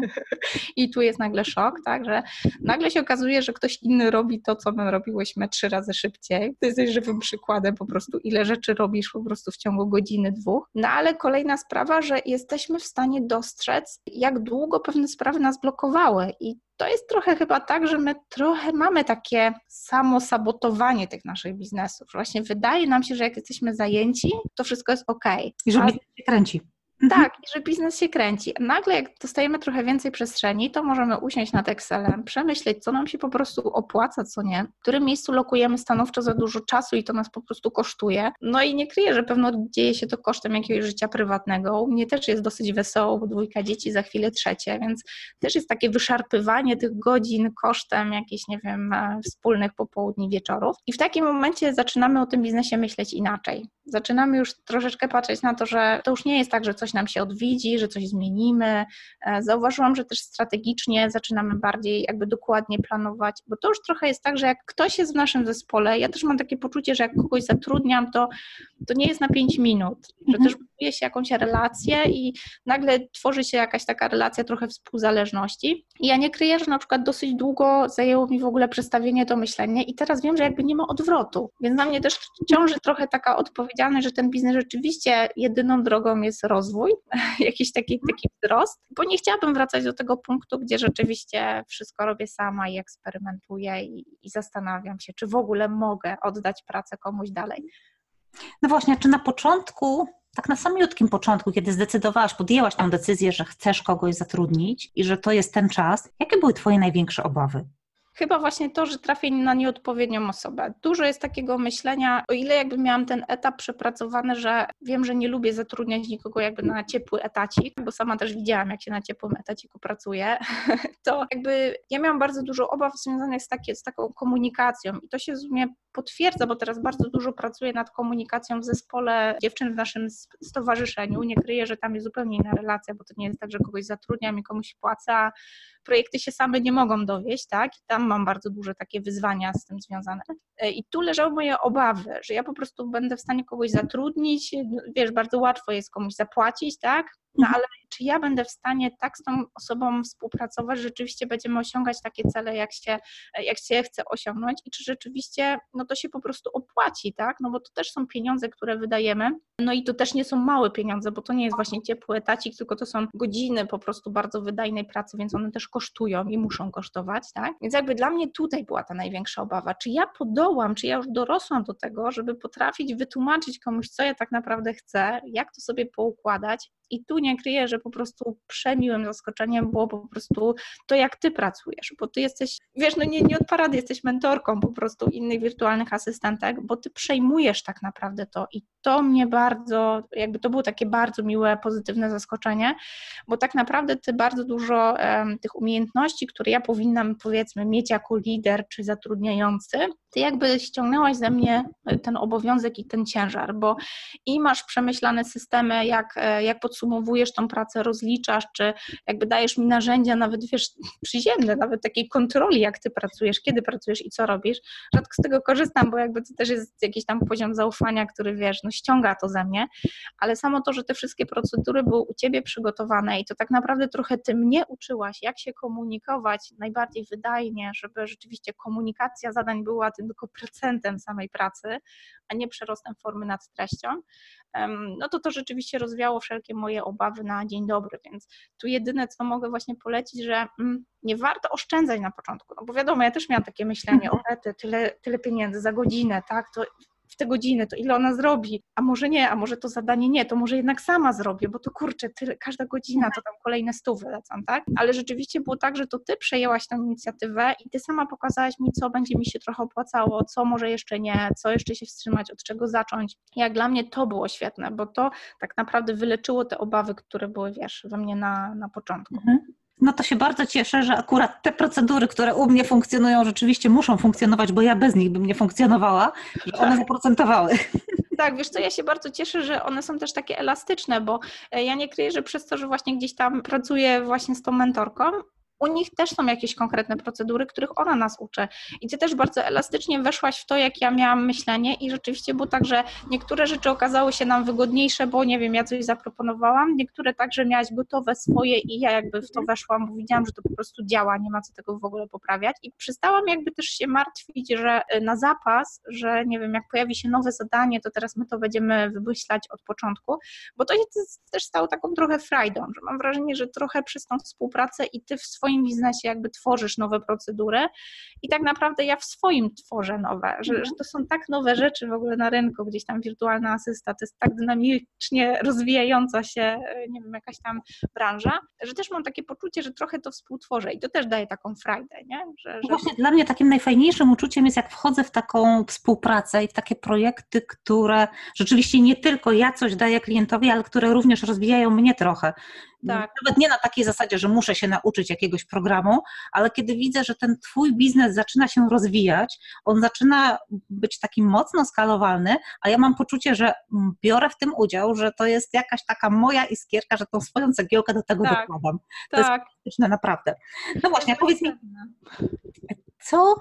I tu jest nagle szok, tak, że nagle się okazuje, że ktoś inny robi to, co my robiłyśmy trzy razy szybciej. Ty jesteś żywym przykładem po prostu, ile rzeczy robisz po prostu w ciągu godziny, dwóch. No ale kolejna sprawa, że jesteśmy w stanie dostrzec, jak długo pewne sprawy nas blokowały i to jest trochę chyba tak, że my trochę mamy takie samo sabotowanie tych naszych biznesów. Właśnie wydaje nam się, że jak jesteśmy zajęci, to wszystko jest ok. I że biznes się kręci. Mhm. tak, i że biznes się kręci. Nagle, jak dostajemy trochę więcej przestrzeni, to możemy usiąść nad Excelem, przemyśleć, co nam się po prostu opłaca, co nie, w którym miejscu lokujemy stanowczo za dużo czasu i to nas po prostu kosztuje. No i nie kryję, że pewno dzieje się to kosztem jakiegoś życia prywatnego. U mnie też jest dosyć wesoło, bo dwójka dzieci, za chwilę trzecie, więc też jest takie wyszarpywanie tych godzin kosztem jakichś, nie wiem, e, wspólnych popołudni, wieczorów. I w takim momencie zaczynamy o tym biznesie myśleć inaczej. Zaczynamy już troszeczkę patrzeć na to, że to już nie jest tak, że coś nam się odwiedzi, że coś zmienimy. E, Zauważyłam, że też strategicznie zaczynamy bardziej jakby dokładnie planować, bo to już trochę jest tak, że jak ktoś jest w naszym zespole, ja też mam takie poczucie, że jak kogoś zatrudniam, to, to nie jest na 5 minut, że Mhm. też buduje się jakąś relację i nagle tworzy się jakaś taka relacja trochę współzależności. I ja nie kryję, że na przykład dosyć długo zajęło mi w ogóle przestawienie to myślenie i teraz wiem, że jakby nie ma odwrotu. Więc na mnie też ciąży trochę taka odpowiedzialność, że ten biznes rzeczywiście jedyną drogą jest rozwój, jakiś taki, taki wzrost, bo nie chciałabym wracać do tego punktu, gdzie rzeczywiście wszystko robię sama i eksperymentuję i, i zastanawiam się, czy w ogóle mogę oddać pracę komuś dalej. No właśnie, czy na początku, tak na samiutkim początku, kiedy zdecydowałaś, podjęłaś tę decyzję, że chcesz kogoś zatrudnić i że to jest ten czas, jakie były Twoje największe obawy? Chyba właśnie to, że trafię na nieodpowiednią osobę. Dużo jest takiego myślenia, o ile jakby miałam ten etap przepracowany, że wiem, że nie lubię zatrudniać nikogo jakby na ciepły etacik, bo sama też widziałam, jak się na ciepłym etaciku pracuje, to jakby ja miałam bardzo dużo obaw związanych z, takie, z taką komunikacją i to się w sumie potwierdza, bo teraz bardzo dużo pracuję nad komunikacją w zespole dziewczyn w naszym stowarzyszeniu. Nie kryję, że tam jest zupełnie inna relacja, bo to nie jest tak, że kogoś zatrudniam i komuś płaca, projekty się same nie mogą dowieść, tak? I tam mam bardzo duże takie wyzwania z tym związane. E, I tu leżały moje obawy, że ja po prostu będę w stanie kogoś zatrudnić, wiesz, bardzo łatwo jest komuś zapłacić, tak? No ale czy ja będę w stanie tak z tą osobą współpracować, że rzeczywiście będziemy osiągać takie cele, jak się, jak się chce osiągnąć i czy rzeczywiście no to się po prostu opłaci, tak? No bo to też są pieniądze, które wydajemy, no i to też nie są małe pieniądze, bo to nie jest właśnie ciepły etacik, tylko to są godziny po prostu bardzo wydajnej pracy, więc one też kosztują i muszą kosztować, tak? Więc jakby dla mnie tutaj była ta największa obawa, czy ja podołam, czy ja już dorosłam do tego, żeby potrafić wytłumaczyć komuś, co ja tak naprawdę chcę, jak to sobie poukładać i tu nie kryję, że po prostu przemiłym zaskoczeniem było po prostu to, jak ty pracujesz, bo ty jesteś, wiesz, no nie, nie od parady jesteś mentorką po prostu innych wirtualnych asystentek, bo ty przejmujesz tak naprawdę to. I to mnie bardzo, jakby to było takie bardzo miłe, pozytywne zaskoczenie, bo tak naprawdę ty bardzo dużo um, tych umiejętności, które ja powinnam powiedzmy mieć jako lider czy zatrudniający, ty jakby ściągnęłaś ze mnie ten obowiązek i ten ciężar, bo i masz przemyślane systemy, jak, e, jak podsumowujesz tą pracę, rozliczasz, czy jakby dajesz mi narzędzia, nawet wiesz, przyziemne, nawet takiej kontroli, jak ty pracujesz, kiedy pracujesz i co robisz. Rzadko z tego korzystam, bo jakby to też jest jakiś tam poziom zaufania, który wiesz, no ściąga to ze mnie, ale samo to, że te wszystkie procedury były u ciebie przygotowane i to tak naprawdę trochę ty mnie uczyłaś, jak się komunikować najbardziej wydajnie, żeby rzeczywiście komunikacja zadań była tym tylko procentem samej pracy, a nie przerostem formy nad treścią, no to to rzeczywiście rozwiało wszelkie moje obawy na dzień dobry, więc tu jedyne, co mogę właśnie polecić, że mm, nie warto oszczędzać na początku, no bo wiadomo, ja też miałam takie myślenie, o tyle, tyle pieniędzy za godzinę, tak, to te godziny, to ile ona zrobi, a może nie, a może to zadanie nie, to może jednak sama zrobię, bo to kurczę, tyle, każda godzina to tam kolejne stówy lecą, tak? Ale rzeczywiście było tak, że to ty przejęłaś tę inicjatywę i ty sama pokazałaś mi, co będzie mi się trochę opłacało, co może jeszcze nie, co jeszcze się wstrzymać, od czego zacząć. Jak dla mnie to było świetne, bo to tak naprawdę wyleczyło te obawy, które były, wiesz, we mnie na, na początku. Mhm. No to się bardzo cieszę, że akurat te procedury, które u mnie funkcjonują, rzeczywiście muszą funkcjonować, bo ja bez nich bym nie funkcjonowała, że one tak. zaprocentowały. Tak, wiesz co, ja się bardzo cieszę, że one są też takie elastyczne, bo e, ja nie kryję, że przez to, że właśnie gdzieś tam pracuję właśnie z tą mentorką, u nich też są jakieś konkretne procedury, których ona nas uczy. I ty też bardzo elastycznie weszłaś w to, jak ja miałam myślenie i rzeczywiście było tak, że niektóre rzeczy okazały się nam wygodniejsze, bo nie wiem, ja coś zaproponowałam, niektóre także miałaś gotowe swoje i ja jakby w to weszłam, bo widziałam, że to po prostu działa, nie ma co tego w ogóle poprawiać. I przestałam jakby też się martwić, że y, na zapas, że nie wiem, jak pojawi się nowe zadanie, to teraz my to będziemy wymyślać od początku, bo to się też stało taką trochę frajdą, że mam wrażenie, że trochę przez tą współpracę i ty w swoim swoim biznesie jakby tworzysz nowe procedury i tak naprawdę ja w swoim tworzę nowe, że, że to są tak nowe rzeczy w ogóle na rynku, gdzieś tam wirtualna asysta, to jest tak dynamicznie rozwijająca się, e, nie wiem, jakaś tam branża, że też mam takie poczucie, że trochę to współtworzę i to też daje taką frajdę, nie? Że, że... Właśnie dla mnie takim najfajniejszym uczuciem jest, jak wchodzę w taką współpracę i w takie projekty, które rzeczywiście nie tylko ja coś daję klientowi, ale które również rozwijają mnie trochę. Tak. Nawet nie na takiej zasadzie, że muszę się nauczyć jakiegoś programu, ale kiedy widzę, że ten Twój biznes zaczyna się rozwijać, on zaczyna być taki mocno skalowalny, a ja mam poczucie, że biorę w tym udział, że to jest jakaś taka moja iskierka, że tą swoją cegiełkę do tego tak. dokładam. To tak. jest fantastyczne, naprawdę. No właśnie, powiedz mi, co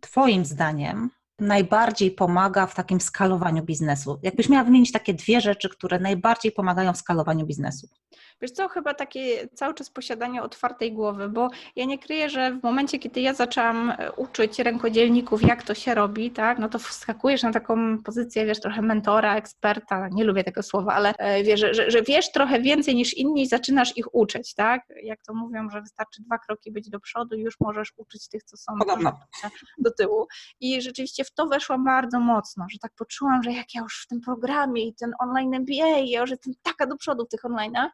Twoim zdaniem najbardziej pomaga w takim skalowaniu biznesu? Jakbyś miała wymienić takie dwie rzeczy, które najbardziej pomagają w skalowaniu biznesu? Wiesz co, chyba takie cały czas posiadanie otwartej głowy, bo ja nie kryję, że w momencie, kiedy ja zaczęłam e, uczyć rękodzielników, jak to się robi, tak, no to wskakujesz na taką pozycję, wiesz, trochę mentora, eksperta, nie lubię tego słowa, ale e, wiesz, że, że wiesz trochę więcej niż inni i zaczynasz ich uczyć, tak? Jak to mówią, że wystarczy dwa kroki być do przodu i już możesz uczyć tych, co są do tyłu. I rzeczywiście w to weszłam bardzo mocno, że tak poczułam, że jak ja już w tym programie i ten online MBA, ja już jestem taka do przodu w tych online'ach,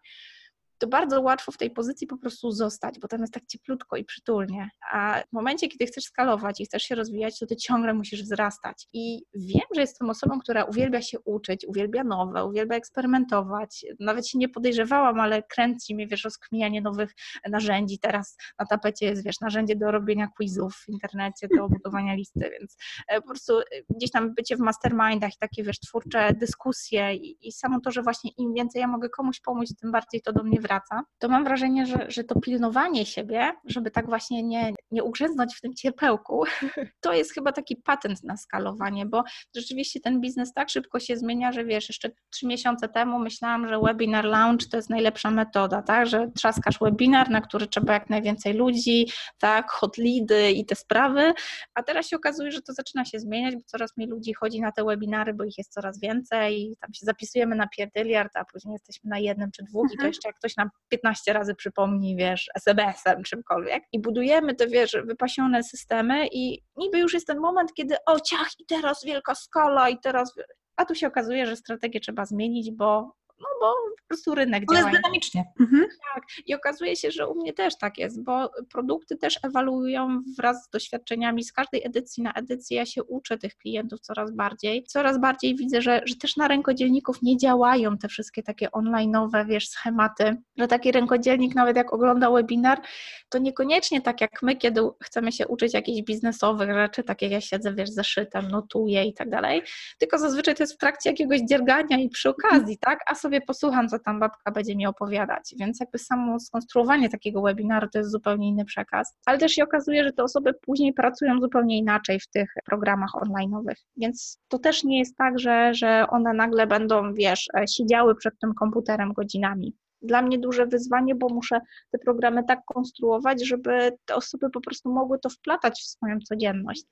to bardzo łatwo w tej pozycji po prostu zostać, bo tam jest tak cieplutko i przytulnie. A w momencie, kiedy chcesz skalować i chcesz się rozwijać, to ty ciągle musisz wzrastać. I wiem, że jestem osobą, która uwielbia się uczyć, uwielbia nowe, uwielbia eksperymentować. Nawet się nie podejrzewałam, ale kręci mnie, wiesz, rozkminianie nowych narzędzi. Teraz na tapecie jest, wiesz, narzędzie do robienia quizów w internecie, do budowania listy, więc e, po prostu e, gdzieś tam bycie w mastermindach i takie, wiesz, twórcze dyskusje i, i samo to, że właśnie im więcej ja mogę komuś pomóc, tym bardziej to do mnie wraca praca, to mam wrażenie, że, że to pilnowanie siebie, żeby tak właśnie nie, nie ugrzęznąć w tym cierpełku, to jest chyba taki patent na skalowanie, bo rzeczywiście ten biznes tak szybko się zmienia, że wiesz, jeszcze trzy miesiące temu myślałam, że webinar launch to jest najlepsza metoda, tak, że trzaskasz webinar, na który trzeba jak najwięcej ludzi, tak, hot leady i te sprawy, a teraz się okazuje, że to zaczyna się zmieniać, bo coraz mniej ludzi chodzi na te webinary, bo ich jest coraz więcej i tam się zapisujemy na pierdyliard, a później jesteśmy na jednym czy dwóch i to mhm. jeszcze jak ktoś nam 15 razy przypomni, wiesz, SMS-em, czymkolwiek. I budujemy te, wiesz, wypasione systemy i niby już jest ten moment, kiedy o ciach i teraz wielka skala i teraz a tu się okazuje, że strategię trzeba zmienić, bo no bo po prostu rynek działa. jest dynamicznie. Mhm. Tak, i okazuje się, że u mnie też tak jest, bo produkty też ewoluują wraz z doświadczeniami. Z każdej edycji na edycję ja się uczę tych klientów coraz bardziej. Coraz bardziej widzę, że, że też na rękodzielników nie działają te wszystkie takie online'owe, wiesz, schematy, że taki rękodzielnik nawet jak ogląda webinar, to niekoniecznie tak jak my, kiedy chcemy się uczyć jakichś biznesowych rzeczy, tak jak ja siedzę, wiesz, zeszytem, notuję i tak dalej, tylko zazwyczaj to jest w trakcie jakiegoś dziergania i przy okazji, tak, a sobie sobie posłucham, co tam babka będzie mi opowiadać. Więc jakby samo skonstruowanie takiego webinaru to jest zupełnie inny przekaz. Ale też się okazuje, że te osoby później pracują zupełnie inaczej w tych programach online'owych. Więc to też nie jest tak, że, że one nagle będą, wiesz, e, siedziały przed tym komputerem godzinami dla mnie duże wyzwanie, bo muszę te programy tak konstruować, żeby te osoby po prostu mogły to wplatać w swoją codzienność.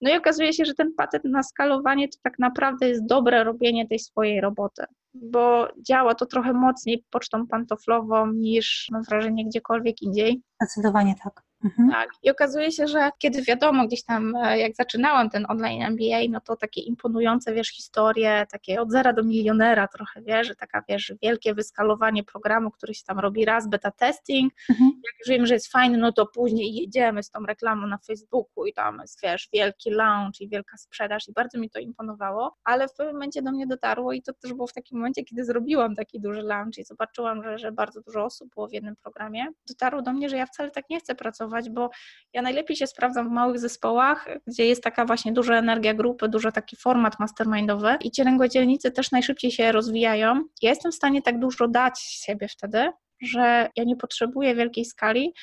No i okazuje się, że ten patent na skalowanie to tak naprawdę jest dobre robienie tej swojej roboty, bo działa to trochę mocniej pocztą pantoflową niż mam wrażenie gdziekolwiek indziej. Zdecydowanie tak. Mhm. Tak. I okazuje się, że kiedy wiadomo, gdzieś tam e, jak zaczynałam ten online MBA, no to takie imponujące, wiesz, historie, takie od zera do milionera trochę, wiesz, że taka, wiesz, wielkie wyskalowanie programu, który się tam robi raz, beta testing, mhm. jak już wiem, że jest fajny, no to później jedziemy z tą reklamą na Facebooku i tam jest, wiesz, wielki launch i wielka sprzedaż i bardzo mi to imponowało, ale w pewnym momencie do mnie dotarło i to też było w takim momencie, kiedy zrobiłam taki duży launch i zobaczyłam, że, że bardzo dużo osób było w jednym programie, dotarło do mnie, że ja wcale tak nie chcę pracować bo ja najlepiej się sprawdzam w małych zespołach, gdzie jest taka właśnie duża energia grupy, dużo taki format mastermindowy i ci rękodzielnicy też najszybciej się rozwijają. Ja jestem w stanie tak dużo dać siebie wtedy, że ja nie potrzebuję wielkiej skali,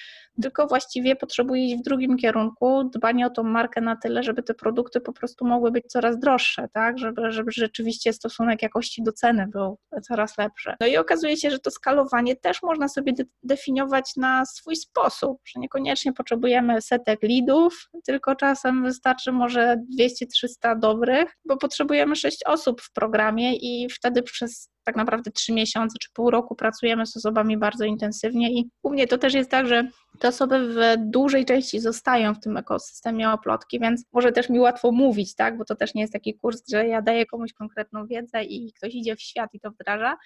tylko właściwie potrzebuję iść w drugim kierunku, dbanie o tą markę na tyle, żeby te produkty po prostu mogły być coraz droższe, tak, żeby, żeby rzeczywiście stosunek jakości do ceny był coraz lepszy. No i okazuje się, że to skalowanie też można sobie de definiować na swój sposób, że niekoniecznie potrzebujemy setek lidów, tylko czasem wystarczy może 200-300 dobrych, bo potrzebujemy 6 osób w programie i wtedy przez tak naprawdę trzy miesiące czy pół roku pracujemy z osobami bardzo intensywnie i u mnie to też jest tak, że te osoby w dużej części zostają w tym ekosystemie oplotki, więc może też mi łatwo mówić, tak, bo to też nie jest taki kurs, że ja daję komuś konkretną wiedzę i ktoś idzie w świat i to wdraża,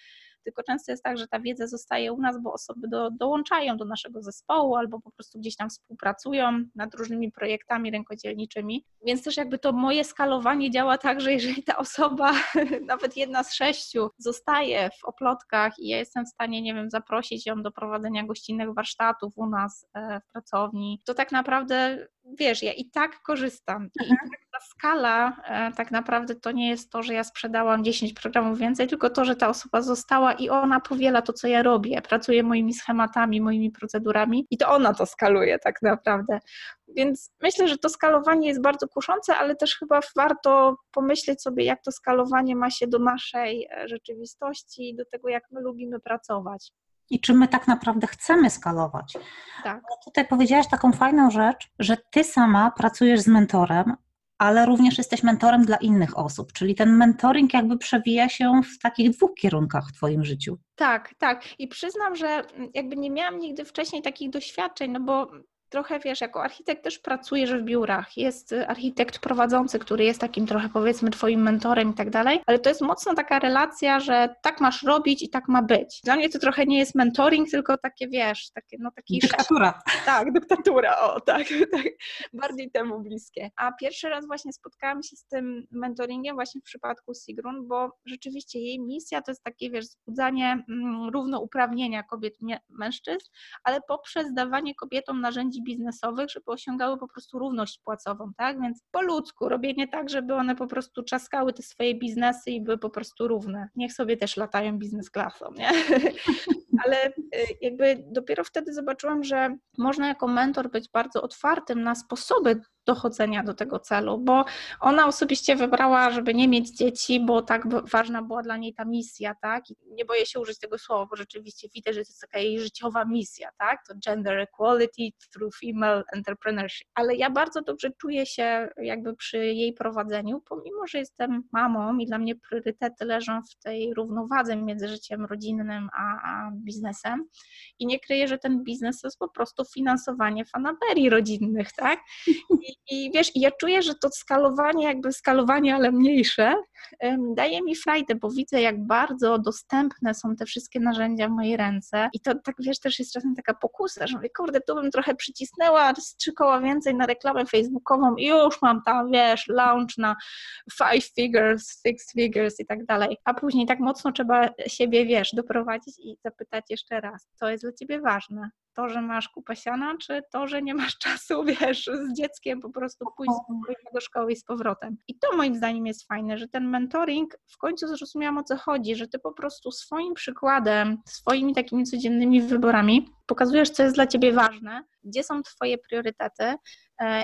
tylko często jest tak, że ta wiedza zostaje u nas, bo osoby do, dołączają do naszego zespołu albo po prostu gdzieś tam współpracują nad różnymi projektami rękodzielniczymi. Więc też jakby to moje skalowanie działa tak, że jeżeli ta osoba, nawet jedna z sześciu, zostaje w oplotkach i ja jestem w stanie, nie wiem, zaprosić ją do prowadzenia gościnnych warsztatów u nas e, w pracowni, to tak naprawdę wiesz, ja i tak korzystam. I tak ta skala e, tak naprawdę to nie jest to, że ja sprzedałam 10 programów więcej, tylko to, że ta osoba została i ona powiela to, co ja robię. Pracuje moimi schematami, moimi procedurami i to ona to skaluje tak naprawdę. Więc myślę, że to skalowanie jest bardzo kuszące, ale też chyba warto pomyśleć sobie, jak to skalowanie ma się do naszej e, rzeczywistości, do tego, jak my lubimy pracować i czy my tak naprawdę chcemy skalować. Tak. tutaj powiedziałaś taką fajną rzecz, że ty sama pracujesz z mentorem, ale również jesteś mentorem dla innych osób, czyli ten mentoring jakby przewija się w takich dwóch kierunkach w Twoim życiu. Tak, tak. I przyznam, że jakby nie miałam nigdy wcześniej takich doświadczeń, no bo trochę wiesz, jako architekt też pracujesz w biurach. Jest architekt prowadzący, który jest takim trochę powiedzmy twoim mentorem i tak dalej, ale to jest mocno taka relacja, że tak masz robić i tak ma być. Dla mnie to trochę nie jest mentoring, tylko takie wiesz, takie no taki dyktatura. Tak, dyktatura, o tak, tak, bardziej temu bliskie. A pierwszy raz właśnie spotkałam się z tym mentoringiem właśnie w przypadku Sigrun, bo rzeczywiście jej misja to jest takie wiesz, wzbudzanie mm, równouprawnienia kobiet mężczyzn, ale poprzez dawanie kobietom narzędzi biznesowych, żeby osiągały po prostu równość płacową, tak? Więc po ludzku robienie tak, żeby one po prostu czaskały te swoje biznesy i były po prostu równe. Niech sobie też latają biznes klasą, nie? ale y, jakby dopiero wtedy zobaczyłam, że można jako mentor być bardzo otwartym na sposoby dochodzenia do tego celu, bo ona osobiście wybrała, żeby nie mieć dzieci, bo tak ważna była dla niej ta misja, tak? I nie boję się użyć tego słowa, bo rzeczywiście widzę, że to jest taka jej życiowa misja, tak? To gender equality through female entrepreneurship. Ale ja bardzo dobrze czuję się jakby przy jej prowadzeniu, pomimo, że jestem mamą i dla mnie priorytety leżą w tej równowadze między życiem rodzinnym a, a biznesem i nie kryję, że ten biznes to jest po prostu finansowanie fanaberii rodzinnych, tak? I i wiesz, ja czuję, że to skalowanie, jakby skalowanie, ale mniejsze, daje mi frajdę, bo widzę, jak bardzo dostępne są te wszystkie narzędzia w mojej ręce. I to tak wiesz, też jest czasem taka pokusa, że mówię, kurde, tu bym trochę przycisnęła trzy koła więcej na reklamę facebookową i już mam tam, wiesz, launch na five figures, six figures i tak dalej. A później tak mocno trzeba siebie, wiesz, doprowadzić i zapytać jeszcze raz, co jest dla ciebie ważne to, że masz kupę siana, czy to, że nie masz czasu, wiesz, z dzieckiem po prostu pójść do szkoły i z powrotem. I to moim zdaniem jest fajne, że ten mentoring w końcu zrozumiałam o co chodzi, że ty po prostu swoim przykładem, swoimi takimi codziennymi wyborami pokazujesz, co jest dla ciebie ważne, gdzie są twoje priorytety,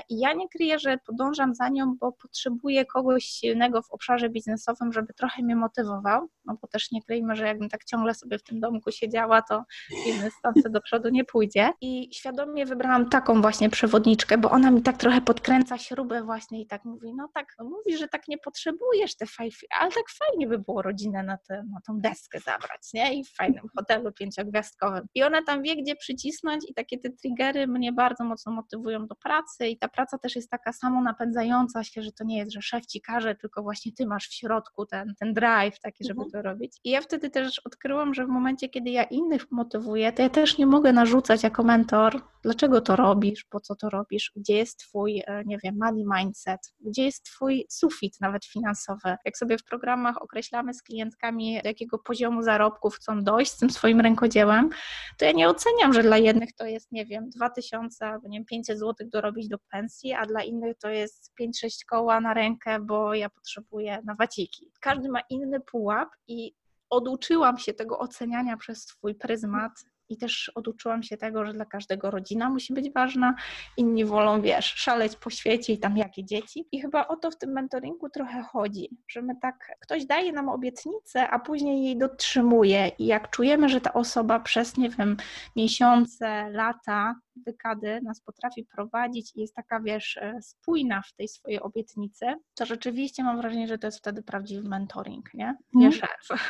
I ja nie kryję, że podążam za nią, bo potrzebuję kogoś silnego w obszarze biznesowym, żeby trochę mnie motywował, no bo też nie kryjmy, że jakbym tak ciągle sobie w tym domku siedziała, to biznes stąd do przodu nie pójdzie. I świadomie wybrałam taką właśnie przewodniczkę, bo ona mi tak trochę podkręca śrubę właśnie i tak mówi, no tak, no mówi, że tak nie potrzebujesz te five, ale tak fajnie by było rodzinę na, te, na tą deskę zabrać, nie? I w fajnym hotelu pięciogwiazdkowym. I ona tam wie, gdzie przycisnąć i takie te triggery mnie bardzo mocno motywują do pracy, pracy i ta praca też jest taka samo napędzająca się, że to nie jest, że szef ci każe, tylko właśnie ty masz w środku ten, ten drive taki, żeby mhm. to robić. I ja wtedy też odkryłam, że w momencie, kiedy ja innych motywuję, to ja też nie mogę narzucać jako mentor, dlaczego to robisz, po co to robisz, gdzie jest twój, e, nie wiem, money mindset, gdzie jest twój sufit nawet finansowy. Jak sobie w programach określamy z klientkami, do jakiego poziomu zarobków chcą dojść z tym swoim rękodziełem, to ja nie oceniam, że dla jednych to jest, nie wiem, 2000 albo nie wiem, 500 zł dorobić do pensji, a dla innych to jest 5-6 koła na rękę, bo ja potrzebuję na waciki. Każdy ma inny pułap i oduczyłam się tego oceniania przez swój pryzmat i też oduczyłam się tego, że dla każdego rodzina musi być ważna, inni wolą, wiesz, szaleć po świecie i tam jakie dzieci. I chyba o to w tym mentoringu trochę chodzi, że my tak, ktoś daje nam obietnicę, a później jej dotrzymuje i jak czujemy, że ta osoba przez, nie wiem, miesiące, lata dekady nas potrafi prowadzić i jest taka, wiesz, e, spójna w tej swojej obietnicy, to rzeczywiście mam wrażenie, że to jest wtedy prawdziwy mentoring, nie? Nie mm. szef.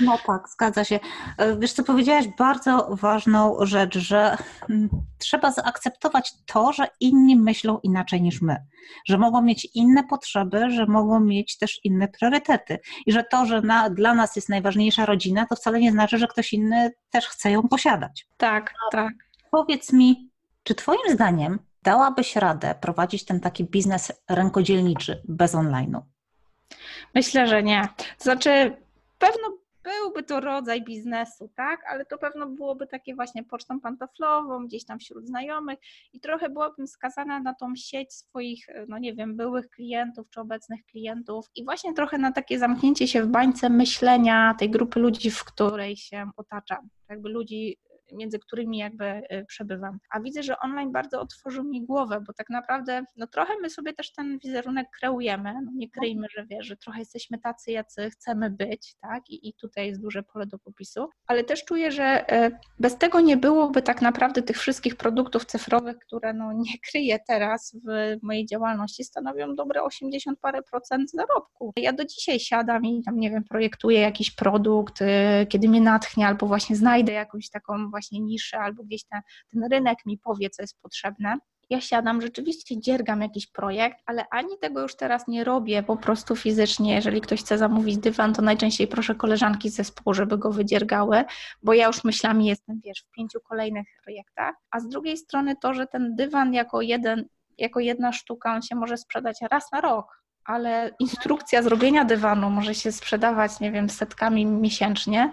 No tak, zgadza się. E, wiesz co, powiedziałaś bardzo ważną rzecz, że mm, trzeba zaakceptować to, że inni myślą inaczej niż my, że mogą mieć inne potrzeby, że mogą mieć też inne priorytety i że to, że na, dla nas jest najważniejsza rodzina, to wcale nie znaczy, że ktoś inny też chce ją posiadać. Tak, tak. Powiedz mi, czy Twoim zdaniem dałabyś radę prowadzić ten taki biznes rękodzielniczy bez online'u? Myślę, że nie. To znaczy, pewno byłby to rodzaj biznesu, tak, ale to pewno byłoby takie właśnie pocztą pantoflową, gdzieś tam wśród znajomych i trochę byłabym skazana na tą sieć swoich, no nie wiem, byłych klientów czy obecnych klientów i właśnie trochę na takie zamknięcie się w bańce myślenia tej grupy ludzi, w której się otaczam. Jakby ludzi między którymi jakby y, przebywam. A widzę, że online bardzo otworzył mi głowę, bo tak naprawdę no trochę my sobie też ten wizerunek kreujemy, no nie kryjmy, że wiesz, że trochę jesteśmy tacy, jacy chcemy być, tak, i, i tutaj jest duże pole do popisu, ale też czuję, że y, bez tego nie byłoby tak naprawdę tych wszystkich produktów cyfrowych, które no nie kryję teraz w mojej działalności, stanowią dobre 80 parę procent zarobku. Ja do dzisiaj siadam i tam, nie wiem, projektuję jakiś produkt, y, kiedy mnie natchnie, albo właśnie znajdę jakąś taką właśnie niszę albo gdzieś ten, ten rynek mi powie, co jest potrzebne. Ja siadam, rzeczywiście dziergam jakiś projekt, ale ani tego już teraz nie robię po prostu fizycznie. Jeżeli ktoś chce zamówić dywan, to najczęściej proszę koleżanki z zespołu, żeby go wydziergały, bo ja już myślami jestem, wiesz, w pięciu kolejnych projektach. A z drugiej strony to, że ten dywan jako jeden, jako jedna sztuka, on się może sprzedać raz na rok, ale instrukcja zrobienia dywanu może się sprzedawać, nie wiem, setkami miesięcznie,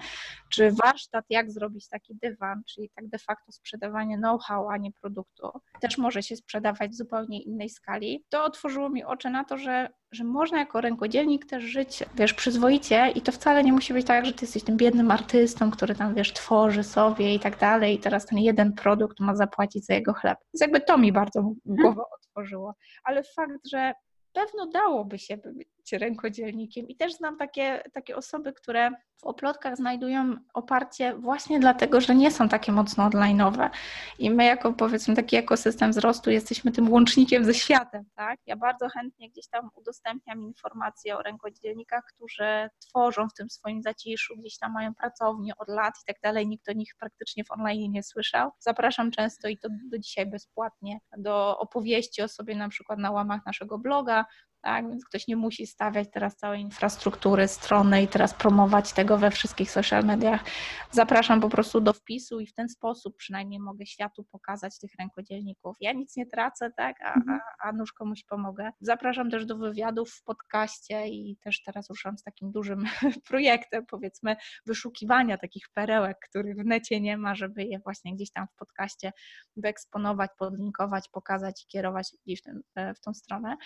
czy warsztat, jak zrobić taki dywan, czyli tak de facto sprzedawanie know-how, a nie produktu, też może się sprzedawać w zupełnie innej skali. To otworzyło mi oczy na to, że, że można jako rękodzielnik też żyć, wiesz, przyzwoicie i to wcale nie musi być tak, że ty jesteś tym biednym artystą, który tam, wiesz, tworzy sobie i tak dalej i teraz ten jeden produkt ma zapłacić za jego chleb. Więc jakby to mi bardzo głowę otworzyło. Ale fakt, że pewno dałoby się być rękodzielnikiem. I też znam takie, takie osoby, które w oplotkach znajdują oparcie właśnie dlatego, że nie są takie mocno online'owe. I my jako powiedzmy taki ekosystem wzrostu jesteśmy tym łącznikiem ze światem, tak? Ja bardzo chętnie gdzieś tam udostępniam informacje o rękodzielnikach, którzy tworzą w tym swoim zaciszu, gdzieś tam mają pracownię od lat i tak dalej. Nikt o nich praktycznie w online nie słyszał. Zapraszam często i to do dzisiaj bezpłatnie do opowieści o sobie na przykład na łamach naszego bloga, tak? Więc ktoś nie musi stawiać teraz całej infrastruktury, strony i teraz promować tego we wszystkich social mediach. Zapraszam po prostu do wpisu i w ten sposób przynajmniej mogę światu pokazać tych rękodzielników. Ja nic nie tracę, tak? A, Mhm. a, a nóż komuś pomogę. Zapraszam też do wywiadów w podcaście i też teraz ruszam z takim dużym projektem, powiedzmy, wyszukiwania takich perełek, których w necie nie ma, żeby je właśnie gdzieś tam w podcaście wyeksponować, podlinkować, pokazać i kierować gdzieś w, ten, w tą stronę.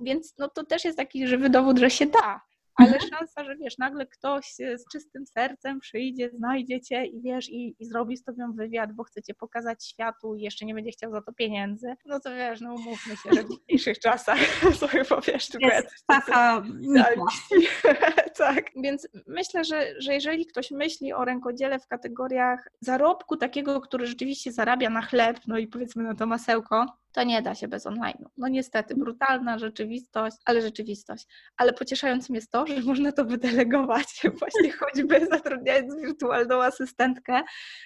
Więc no to też jest taki żywy dowód, że się da. Ale szansa, że wiesz, nagle ktoś z czystym sercem przyjdzie, znajdzie cię i wiesz, i, i zrobi z tobą wywiad, bo chce cię pokazać światu i jeszcze nie będzie chciał za to pieniędzy, no to wiesz, no umówmy się, że w dzisiejszych czasach sobie powiesz, tylko Jest taka tak, więc myślę, że, że jeżeli ktoś myśli o rękodziele w kategoriach zarobku takiego, który rzeczywiście zarabia na chleb, no i powiedzmy na to masełko, to nie da się bez online'u. No niestety, brutalna rzeczywistość, ale rzeczywistość. Ale pocieszającym jest to, że można to wydelegować, właśnie choćby zatrudniając wirtualną asystentkę,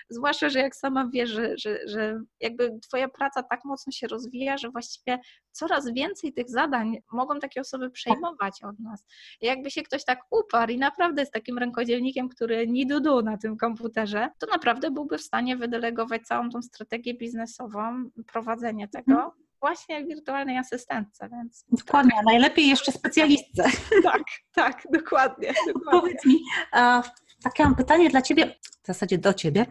zwłaszcza, że jak sama wiesz, że, że, że jakby twoja praca tak mocno się rozwija, że właściwie coraz więcej tych zadań mogą takie osoby przejmować od nas. Jakby się ktoś tak uparł i naprawdę jest takim rękodzielnikiem, który ni dudu na tym komputerze, to naprawdę byłby w stanie wydelegować całą tą strategię biznesową, prowadzenie tego właśnie jak wirtualnej asystentce, więc Dokładnie, a najlepiej jeszcze specjalistce. tak, tak, dokładnie. dokładnie. Powiedz mi, takie mam pytanie dla Ciebie, w zasadzie do Ciebie.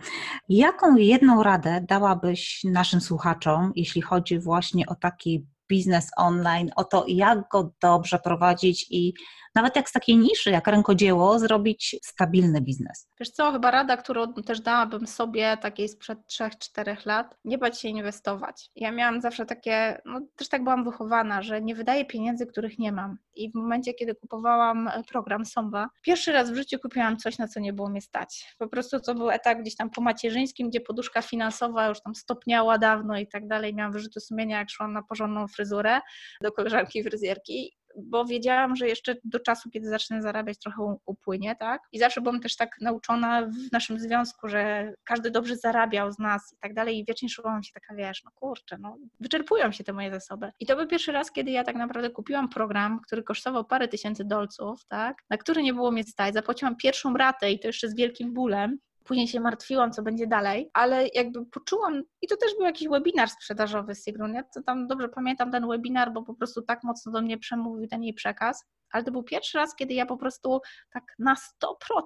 Jaką jedną radę dałabyś naszym słuchaczom, jeśli chodzi właśnie o taki biznes online, o to, jak go dobrze prowadzić i nawet jak z takiej niszy, jak rękodzieło, zrobić stabilny biznes? Wiesz co, chyba rada, którą też dałabym sobie takiej sprzed 3-4 lat, nie bać się inwestować. Ja miałam zawsze takie, no też tak byłam wychowana, że nie wydaję pieniędzy, których nie mam. I w momencie, kiedy kupowałam program Somba, pierwszy raz w życiu kupiłam coś, na co nie było mnie stać. Po prostu to był etap gdzieś tam po macierzyńskim, gdzie poduszka finansowa już tam stopniała dawno i tak dalej. Miałam wyrzuty sumienia, jak szłam na porządną fryzurę do koleżanki fryzjerki bo wiedziałam, że jeszcze do czasu, kiedy zacznę zarabiać, trochę upłynie, tak? I zawsze byłam też tak nauczona w naszym związku, że każdy dobrze zarabiał z nas i tak dalej i wiecznie czułam się taka, wiesz, no kurczę, no wyczerpują się te moje zasoby. I to był pierwszy raz, kiedy ja tak naprawdę kupiłam program, który kosztował parę tysięcy dolców, tak? Na który nie było mnie stać. Zapłaciłam pierwszą ratę i to jeszcze z wielkim bólem, Później się martwiłam, co będzie dalej, ale jakby poczułam, i to też był jakiś webinar sprzedażowy z Sigrun, ja to tam dobrze pamiętam ten webinar, bo po prostu tak mocno do mnie przemówił ten jej przekaz, ale to był pierwszy raz, kiedy ja po prostu tak na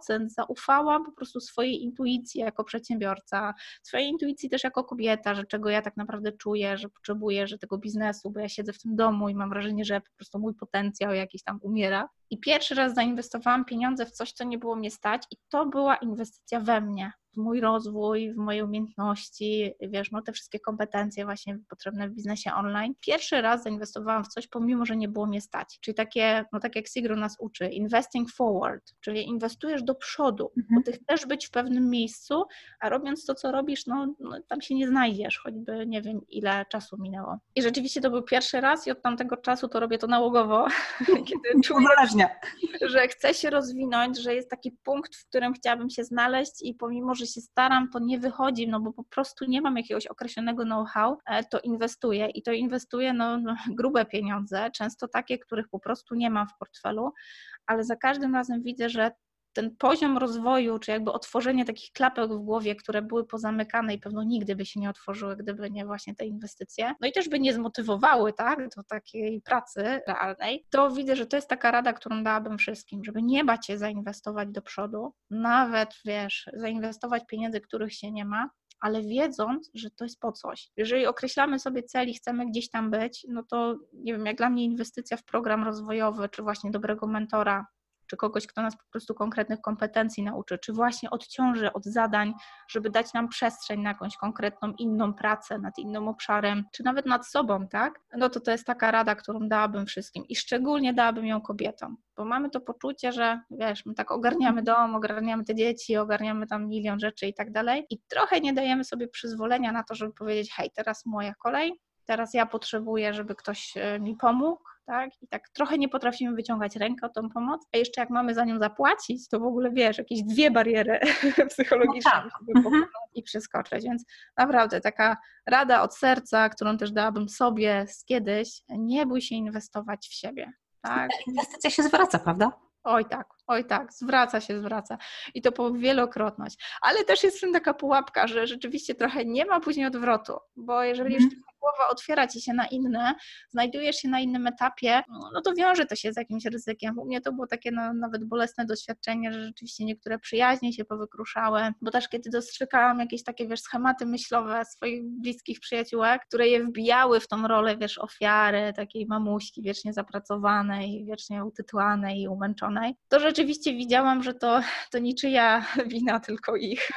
100% zaufałam po prostu swojej intuicji jako przedsiębiorca, swojej intuicji też jako kobieta, że czego ja tak naprawdę czuję, że potrzebuję, że tego biznesu, bo ja siedzę w tym domu i mam wrażenie, że po prostu mój potencjał jakiś tam umiera. I pierwszy raz zainwestowałam pieniądze w coś, co nie było mnie stać, i to była inwestycja we mnie, w mój rozwój, w moje umiejętności, wiesz, no te wszystkie kompetencje właśnie potrzebne w biznesie online. Pierwszy raz zainwestowałam w coś, pomimo, że nie było mnie stać. Czyli takie, no tak jak Sigru nas uczy, investing forward, czyli inwestujesz do przodu, Mhm. bo ty chcesz być w pewnym miejscu, a robiąc to, co robisz, no, no tam się nie znajdziesz, choćby nie wiem, ile czasu minęło. I rzeczywiście to był pierwszy raz i od tamtego czasu to robię to nałogowo, kiedy czuję, Że chcę się rozwinąć, że jest taki punkt, w którym chciałabym się znaleźć i pomimo, że się staram, to nie wychodzi, no bo po prostu nie mam jakiegoś określonego know-how, e, to inwestuję. I to inwestuję no, no, grube pieniądze, często takie, których po prostu nie mam w portfelu, ale za każdym razem widzę, że ten poziom rozwoju, czy jakby otworzenie takich klapek w głowie, które były pozamykane i pewno nigdy by się nie otworzyły, gdyby nie właśnie te inwestycje, no i też by nie zmotywowały, tak, do takiej pracy realnej, to widzę, że to jest taka rada, którą dałabym wszystkim, żeby nie bać się zainwestować do przodu, nawet, wiesz, zainwestować pieniędzy, których się nie ma, ale wiedząc, że to jest po coś. Jeżeli określamy sobie cel i chcemy gdzieś tam być, no to nie wiem, jak dla mnie inwestycja w program rozwojowy, czy właśnie dobrego mentora, czy kogoś, kto nas po prostu konkretnych kompetencji nauczy, czy właśnie odciąży od zadań, żeby dać nam przestrzeń na jakąś konkretną inną pracę nad innym obszarem, czy nawet nad sobą, tak? No to to jest taka rada, którą dałabym wszystkim i szczególnie dałabym ją kobietom, bo mamy to poczucie, że wiesz, my tak ogarniamy dom, ogarniamy te dzieci, ogarniamy tam milion rzeczy i tak dalej i trochę nie dajemy sobie przyzwolenia na to, żeby powiedzieć, hej, teraz moja kolej, teraz ja potrzebuję, żeby ktoś e, mi pomógł, tak? I tak trochę nie potrafimy wyciągać rękę o tą pomoc, a jeszcze jak mamy za nią zapłacić, to w ogóle wiesz, jakieś dwie bariery psychologiczne no tak. i przeskoczyć. Więc naprawdę taka rada od serca, którą też dałabym sobie z kiedyś, nie bój się inwestować w siebie. Tak? Inwestycja się zwraca, prawda? Oj tak, oj tak, zwraca się, zwraca. I to po wielokrotność. Ale też jest w tym taka pułapka, że rzeczywiście trochę nie ma później odwrotu, bo jeżeli mm. już głowa otwiera ci się na inne, znajdujesz się na innym etapie, no to wiąże to się z jakimś ryzykiem. U mnie to było takie no, nawet bolesne doświadczenie, że rzeczywiście niektóre przyjaźnie się powykruszały, bo też kiedy dostrzegałam jakieś takie, wiesz, schematy myślowe swoich bliskich przyjaciółek, które je wbijały w tą rolę, wiesz, ofiary, takiej mamuśki wiecznie zapracowanej, wiecznie utytłanej i umęczonej, to rzeczywiście widziałam, że to, to niczyja wina, tylko ich.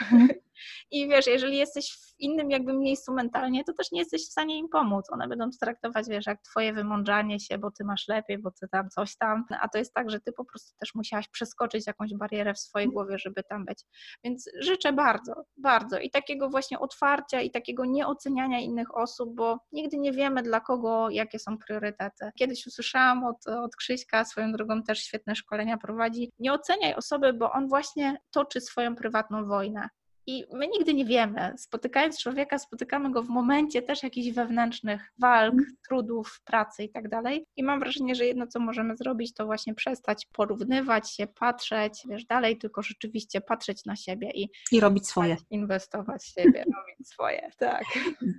I wiesz, jeżeli jesteś w innym jakby miejscu mentalnie, to też nie jesteś w stanie im pomóc. One będą to traktować, wiesz, jak twoje wymądrzanie się, bo ty masz lepiej, bo ty tam coś tam, a to jest tak, że ty po prostu też musiałaś przeskoczyć jakąś barierę w swojej mhm. głowie, żeby tam być. Więc życzę bardzo, bardzo i takiego właśnie otwarcia i takiego nieoceniania innych osób, bo nigdy nie wiemy dla kogo, jakie są priorytety. Kiedyś usłyszałam od, od Krzyśka, swoją drogą też świetne szkolenia prowadzi, nie oceniaj osoby, bo on właśnie toczy swoją prywatną wojnę. I my nigdy nie wiemy. Spotykając człowieka, spotykamy go w momencie też jakichś wewnętrznych walk, mm. trudów, pracy i tak dalej. I mam wrażenie, że jedno, co możemy zrobić, to właśnie przestać porównywać się, patrzeć, wiesz, dalej, tylko rzeczywiście patrzeć na siebie i, I robić swoje. Inwestować w siebie, robić swoje, tak.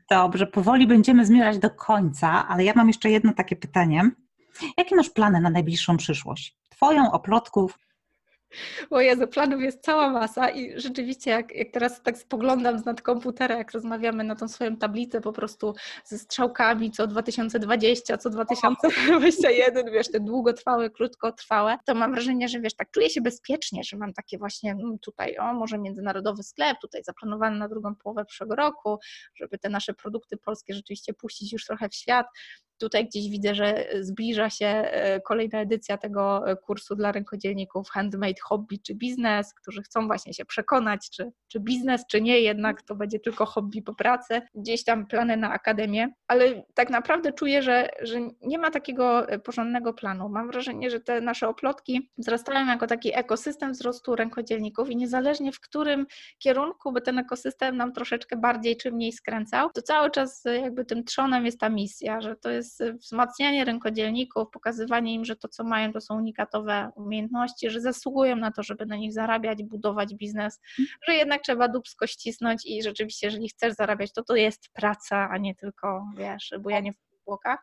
Dobrze, powoli będziemy zmierzać do końca, ale ja mam jeszcze jedno takie pytanie. Jakie masz plany na najbliższą przyszłość? Twoją, oplotków, o Jezu, planów jest cała masa i rzeczywiście jak, jak teraz tak spoglądam z nad komputera, jak rozmawiamy na tą swoją tablicę po prostu ze strzałkami co 2020, co 2021, wiesz, te długotrwałe, krótkotrwałe, to mam wrażenie, że wiesz, tak czuję się bezpiecznie, że mam takie właśnie mm, tutaj, o może międzynarodowy sklep, tutaj zaplanowany na drugą połowę przyszłego roku, żeby te nasze produkty polskie rzeczywiście puścić już trochę w świat, Tutaj gdzieś widzę, że zbliża się e, kolejna edycja tego e, kursu dla rękodzielników Handmade Hobby czy Biznes, którzy chcą właśnie się przekonać, czy, czy biznes, czy nie, jednak to będzie tylko hobby po pracy. Gdzieś tam plany na akademię, ale tak naprawdę czuję, że, że nie ma takiego e, porządnego planu. Mam wrażenie, że te nasze oplotki wzrastają jako taki ekosystem wzrostu rękodzielników i niezależnie w którym kierunku by ten ekosystem nam troszeczkę bardziej czy mniej skręcał, to cały czas jakby tym trzonem jest ta misja, że to jest wzmacnianie rękodzielników, pokazywanie im, że to, co mają, to są unikatowe umiejętności, że zasługują na to, żeby na nich zarabiać, budować biznes, że jednak trzeba dubsko ścisnąć i rzeczywiście, jeżeli chcesz zarabiać, to to jest praca, a nie tylko, wiesz, bujanie w błokach.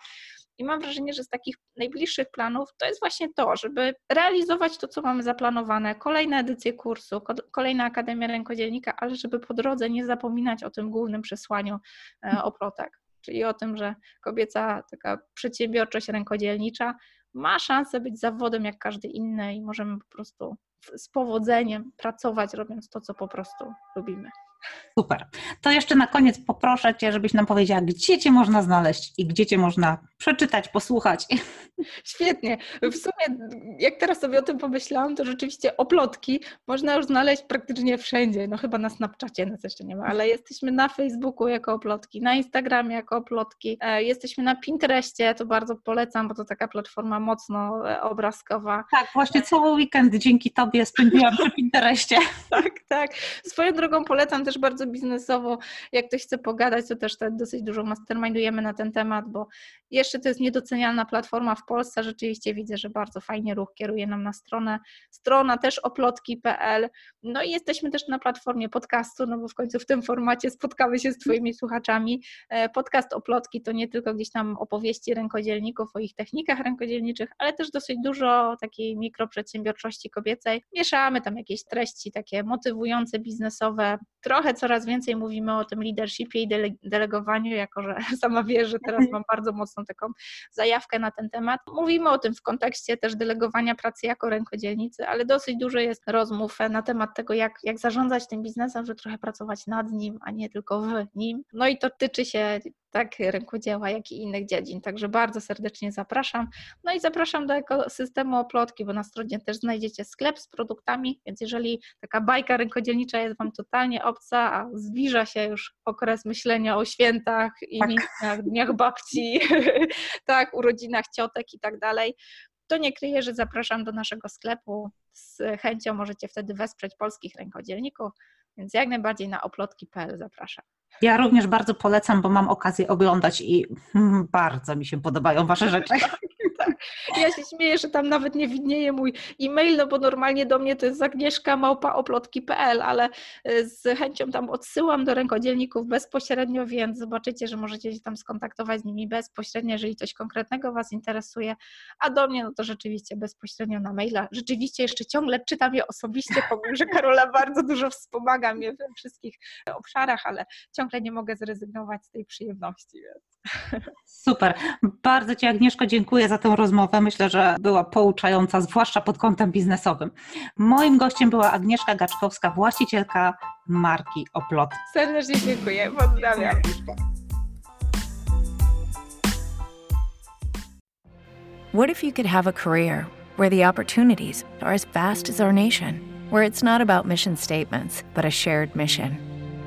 I mam wrażenie, że z takich najbliższych planów to jest właśnie to, żeby realizować to, co mamy zaplanowane, kolejne edycje kursu, kolejna Akademia Rękodzielnika, ale żeby po drodze nie zapominać o tym głównym przesłaniu e, oplotek czyli o tym, że kobieca taka przedsiębiorczość rękodzielnicza ma szansę być zawodem jak każdy inny i możemy po prostu z powodzeniem pracować, robiąc to, co po prostu lubimy. Super. To jeszcze na koniec poproszę Cię, żebyś nam powiedziała, gdzie Cię można znaleźć i gdzie Cię można przeczytać, posłuchać. Świetnie. W sumie, jak teraz sobie o tym pomyślałam, to rzeczywiście oplotki można już znaleźć praktycznie wszędzie. No chyba na Snapchacie nas jeszcze nie ma, ale jesteśmy na Facebooku jako oplotki, na Instagramie jako oplotki, e, jesteśmy na Pinterestie, to bardzo polecam, bo to taka platforma mocno e, obrazkowa. Tak, właśnie cały weekend dzięki Tobie spędziłam przy Pinterestie. tak, tak. Swoją drogą polecam też bardzo biznesowo. Jak ktoś chce pogadać, to też dosyć dużo mastermindujemy na ten temat, bo jeszcze to jest niedoceniana platforma w Polsce. Rzeczywiście widzę, że bardzo fajnie ruch kieruje nam na stronę. Strona też oplotki.pl. No i jesteśmy też na platformie podcastu, no bo w końcu w tym formacie spotkamy się z Twoimi słuchaczami. E, podcast Oplotki to nie tylko gdzieś tam opowieści rękodzielników o ich technikach rękodzielniczych, ale też dosyć dużo takiej mikroprzedsiębiorczości kobiecej. Mieszamy tam jakieś treści takie motywujące, biznesowe. Trochę coraz więcej mówimy o tym leadershipie i delegowaniu, jako że sama wiesz, że teraz mam bardzo mocną taką zajawkę na ten temat. Mówimy o tym w kontekście też delegowania pracy jako rękodzielnicy, ale dosyć dużo jest rozmów na temat tego, jak, jak zarządzać tym biznesem, żeby trochę pracować nad nim, a nie tylko w nim. No i to tyczy się tak rękodzieła, jak i innych dziedzin. Także bardzo serdecznie zapraszam. No i zapraszam do ekosystemu Oplotki, bo na stronie też znajdziecie sklep z produktami, więc jeżeli taka bajka rękodzielnicza jest Wam totalnie obca, a zbliża się już okres myślenia o świętach, imienach, tak. dniach babci, tak, urodzinach ciotek i tak dalej, to nie kryję, że zapraszam do naszego sklepu. Z chęcią możecie wtedy wesprzeć polskich rękodzielników, więc jak najbardziej na oplotki.pl zapraszam. Ja również bardzo polecam, bo mam okazję oglądać i bardzo mi się podobają Wasze rzeczy. Ja się śmieję, że tam nawet nie widnieje mój e-mail, no bo normalnie do mnie to jest Agnieszka małpaoplotki.pl, ale y, z chęcią tam odsyłam do rękodzielników bezpośrednio, więc zobaczycie, że możecie się tam skontaktować z nimi bezpośrednio, jeżeli coś konkretnego Was interesuje, a do mnie no to rzeczywiście bezpośrednio na maila. Rzeczywiście jeszcze ciągle czytam je osobiście, powiem, że Karola bardzo dużo wspomaga mnie we wszystkich obszarach, ale ciągle nie mogę zrezygnować z tej przyjemności. Więc. Super. Bardzo Ci Agnieszko dziękuję za tę rozmowę. Myślę, że była pouczająca, zwłaszcza pod kątem biznesowym. Moim gościem była Agnieszka Gaczkowska, właścicielka marki Oplot. Serdecznie dziękuję. Pozdrawiam. What if you could have a career where the opportunities are as vast as our nation, where it's not about mission statements, but a shared mission?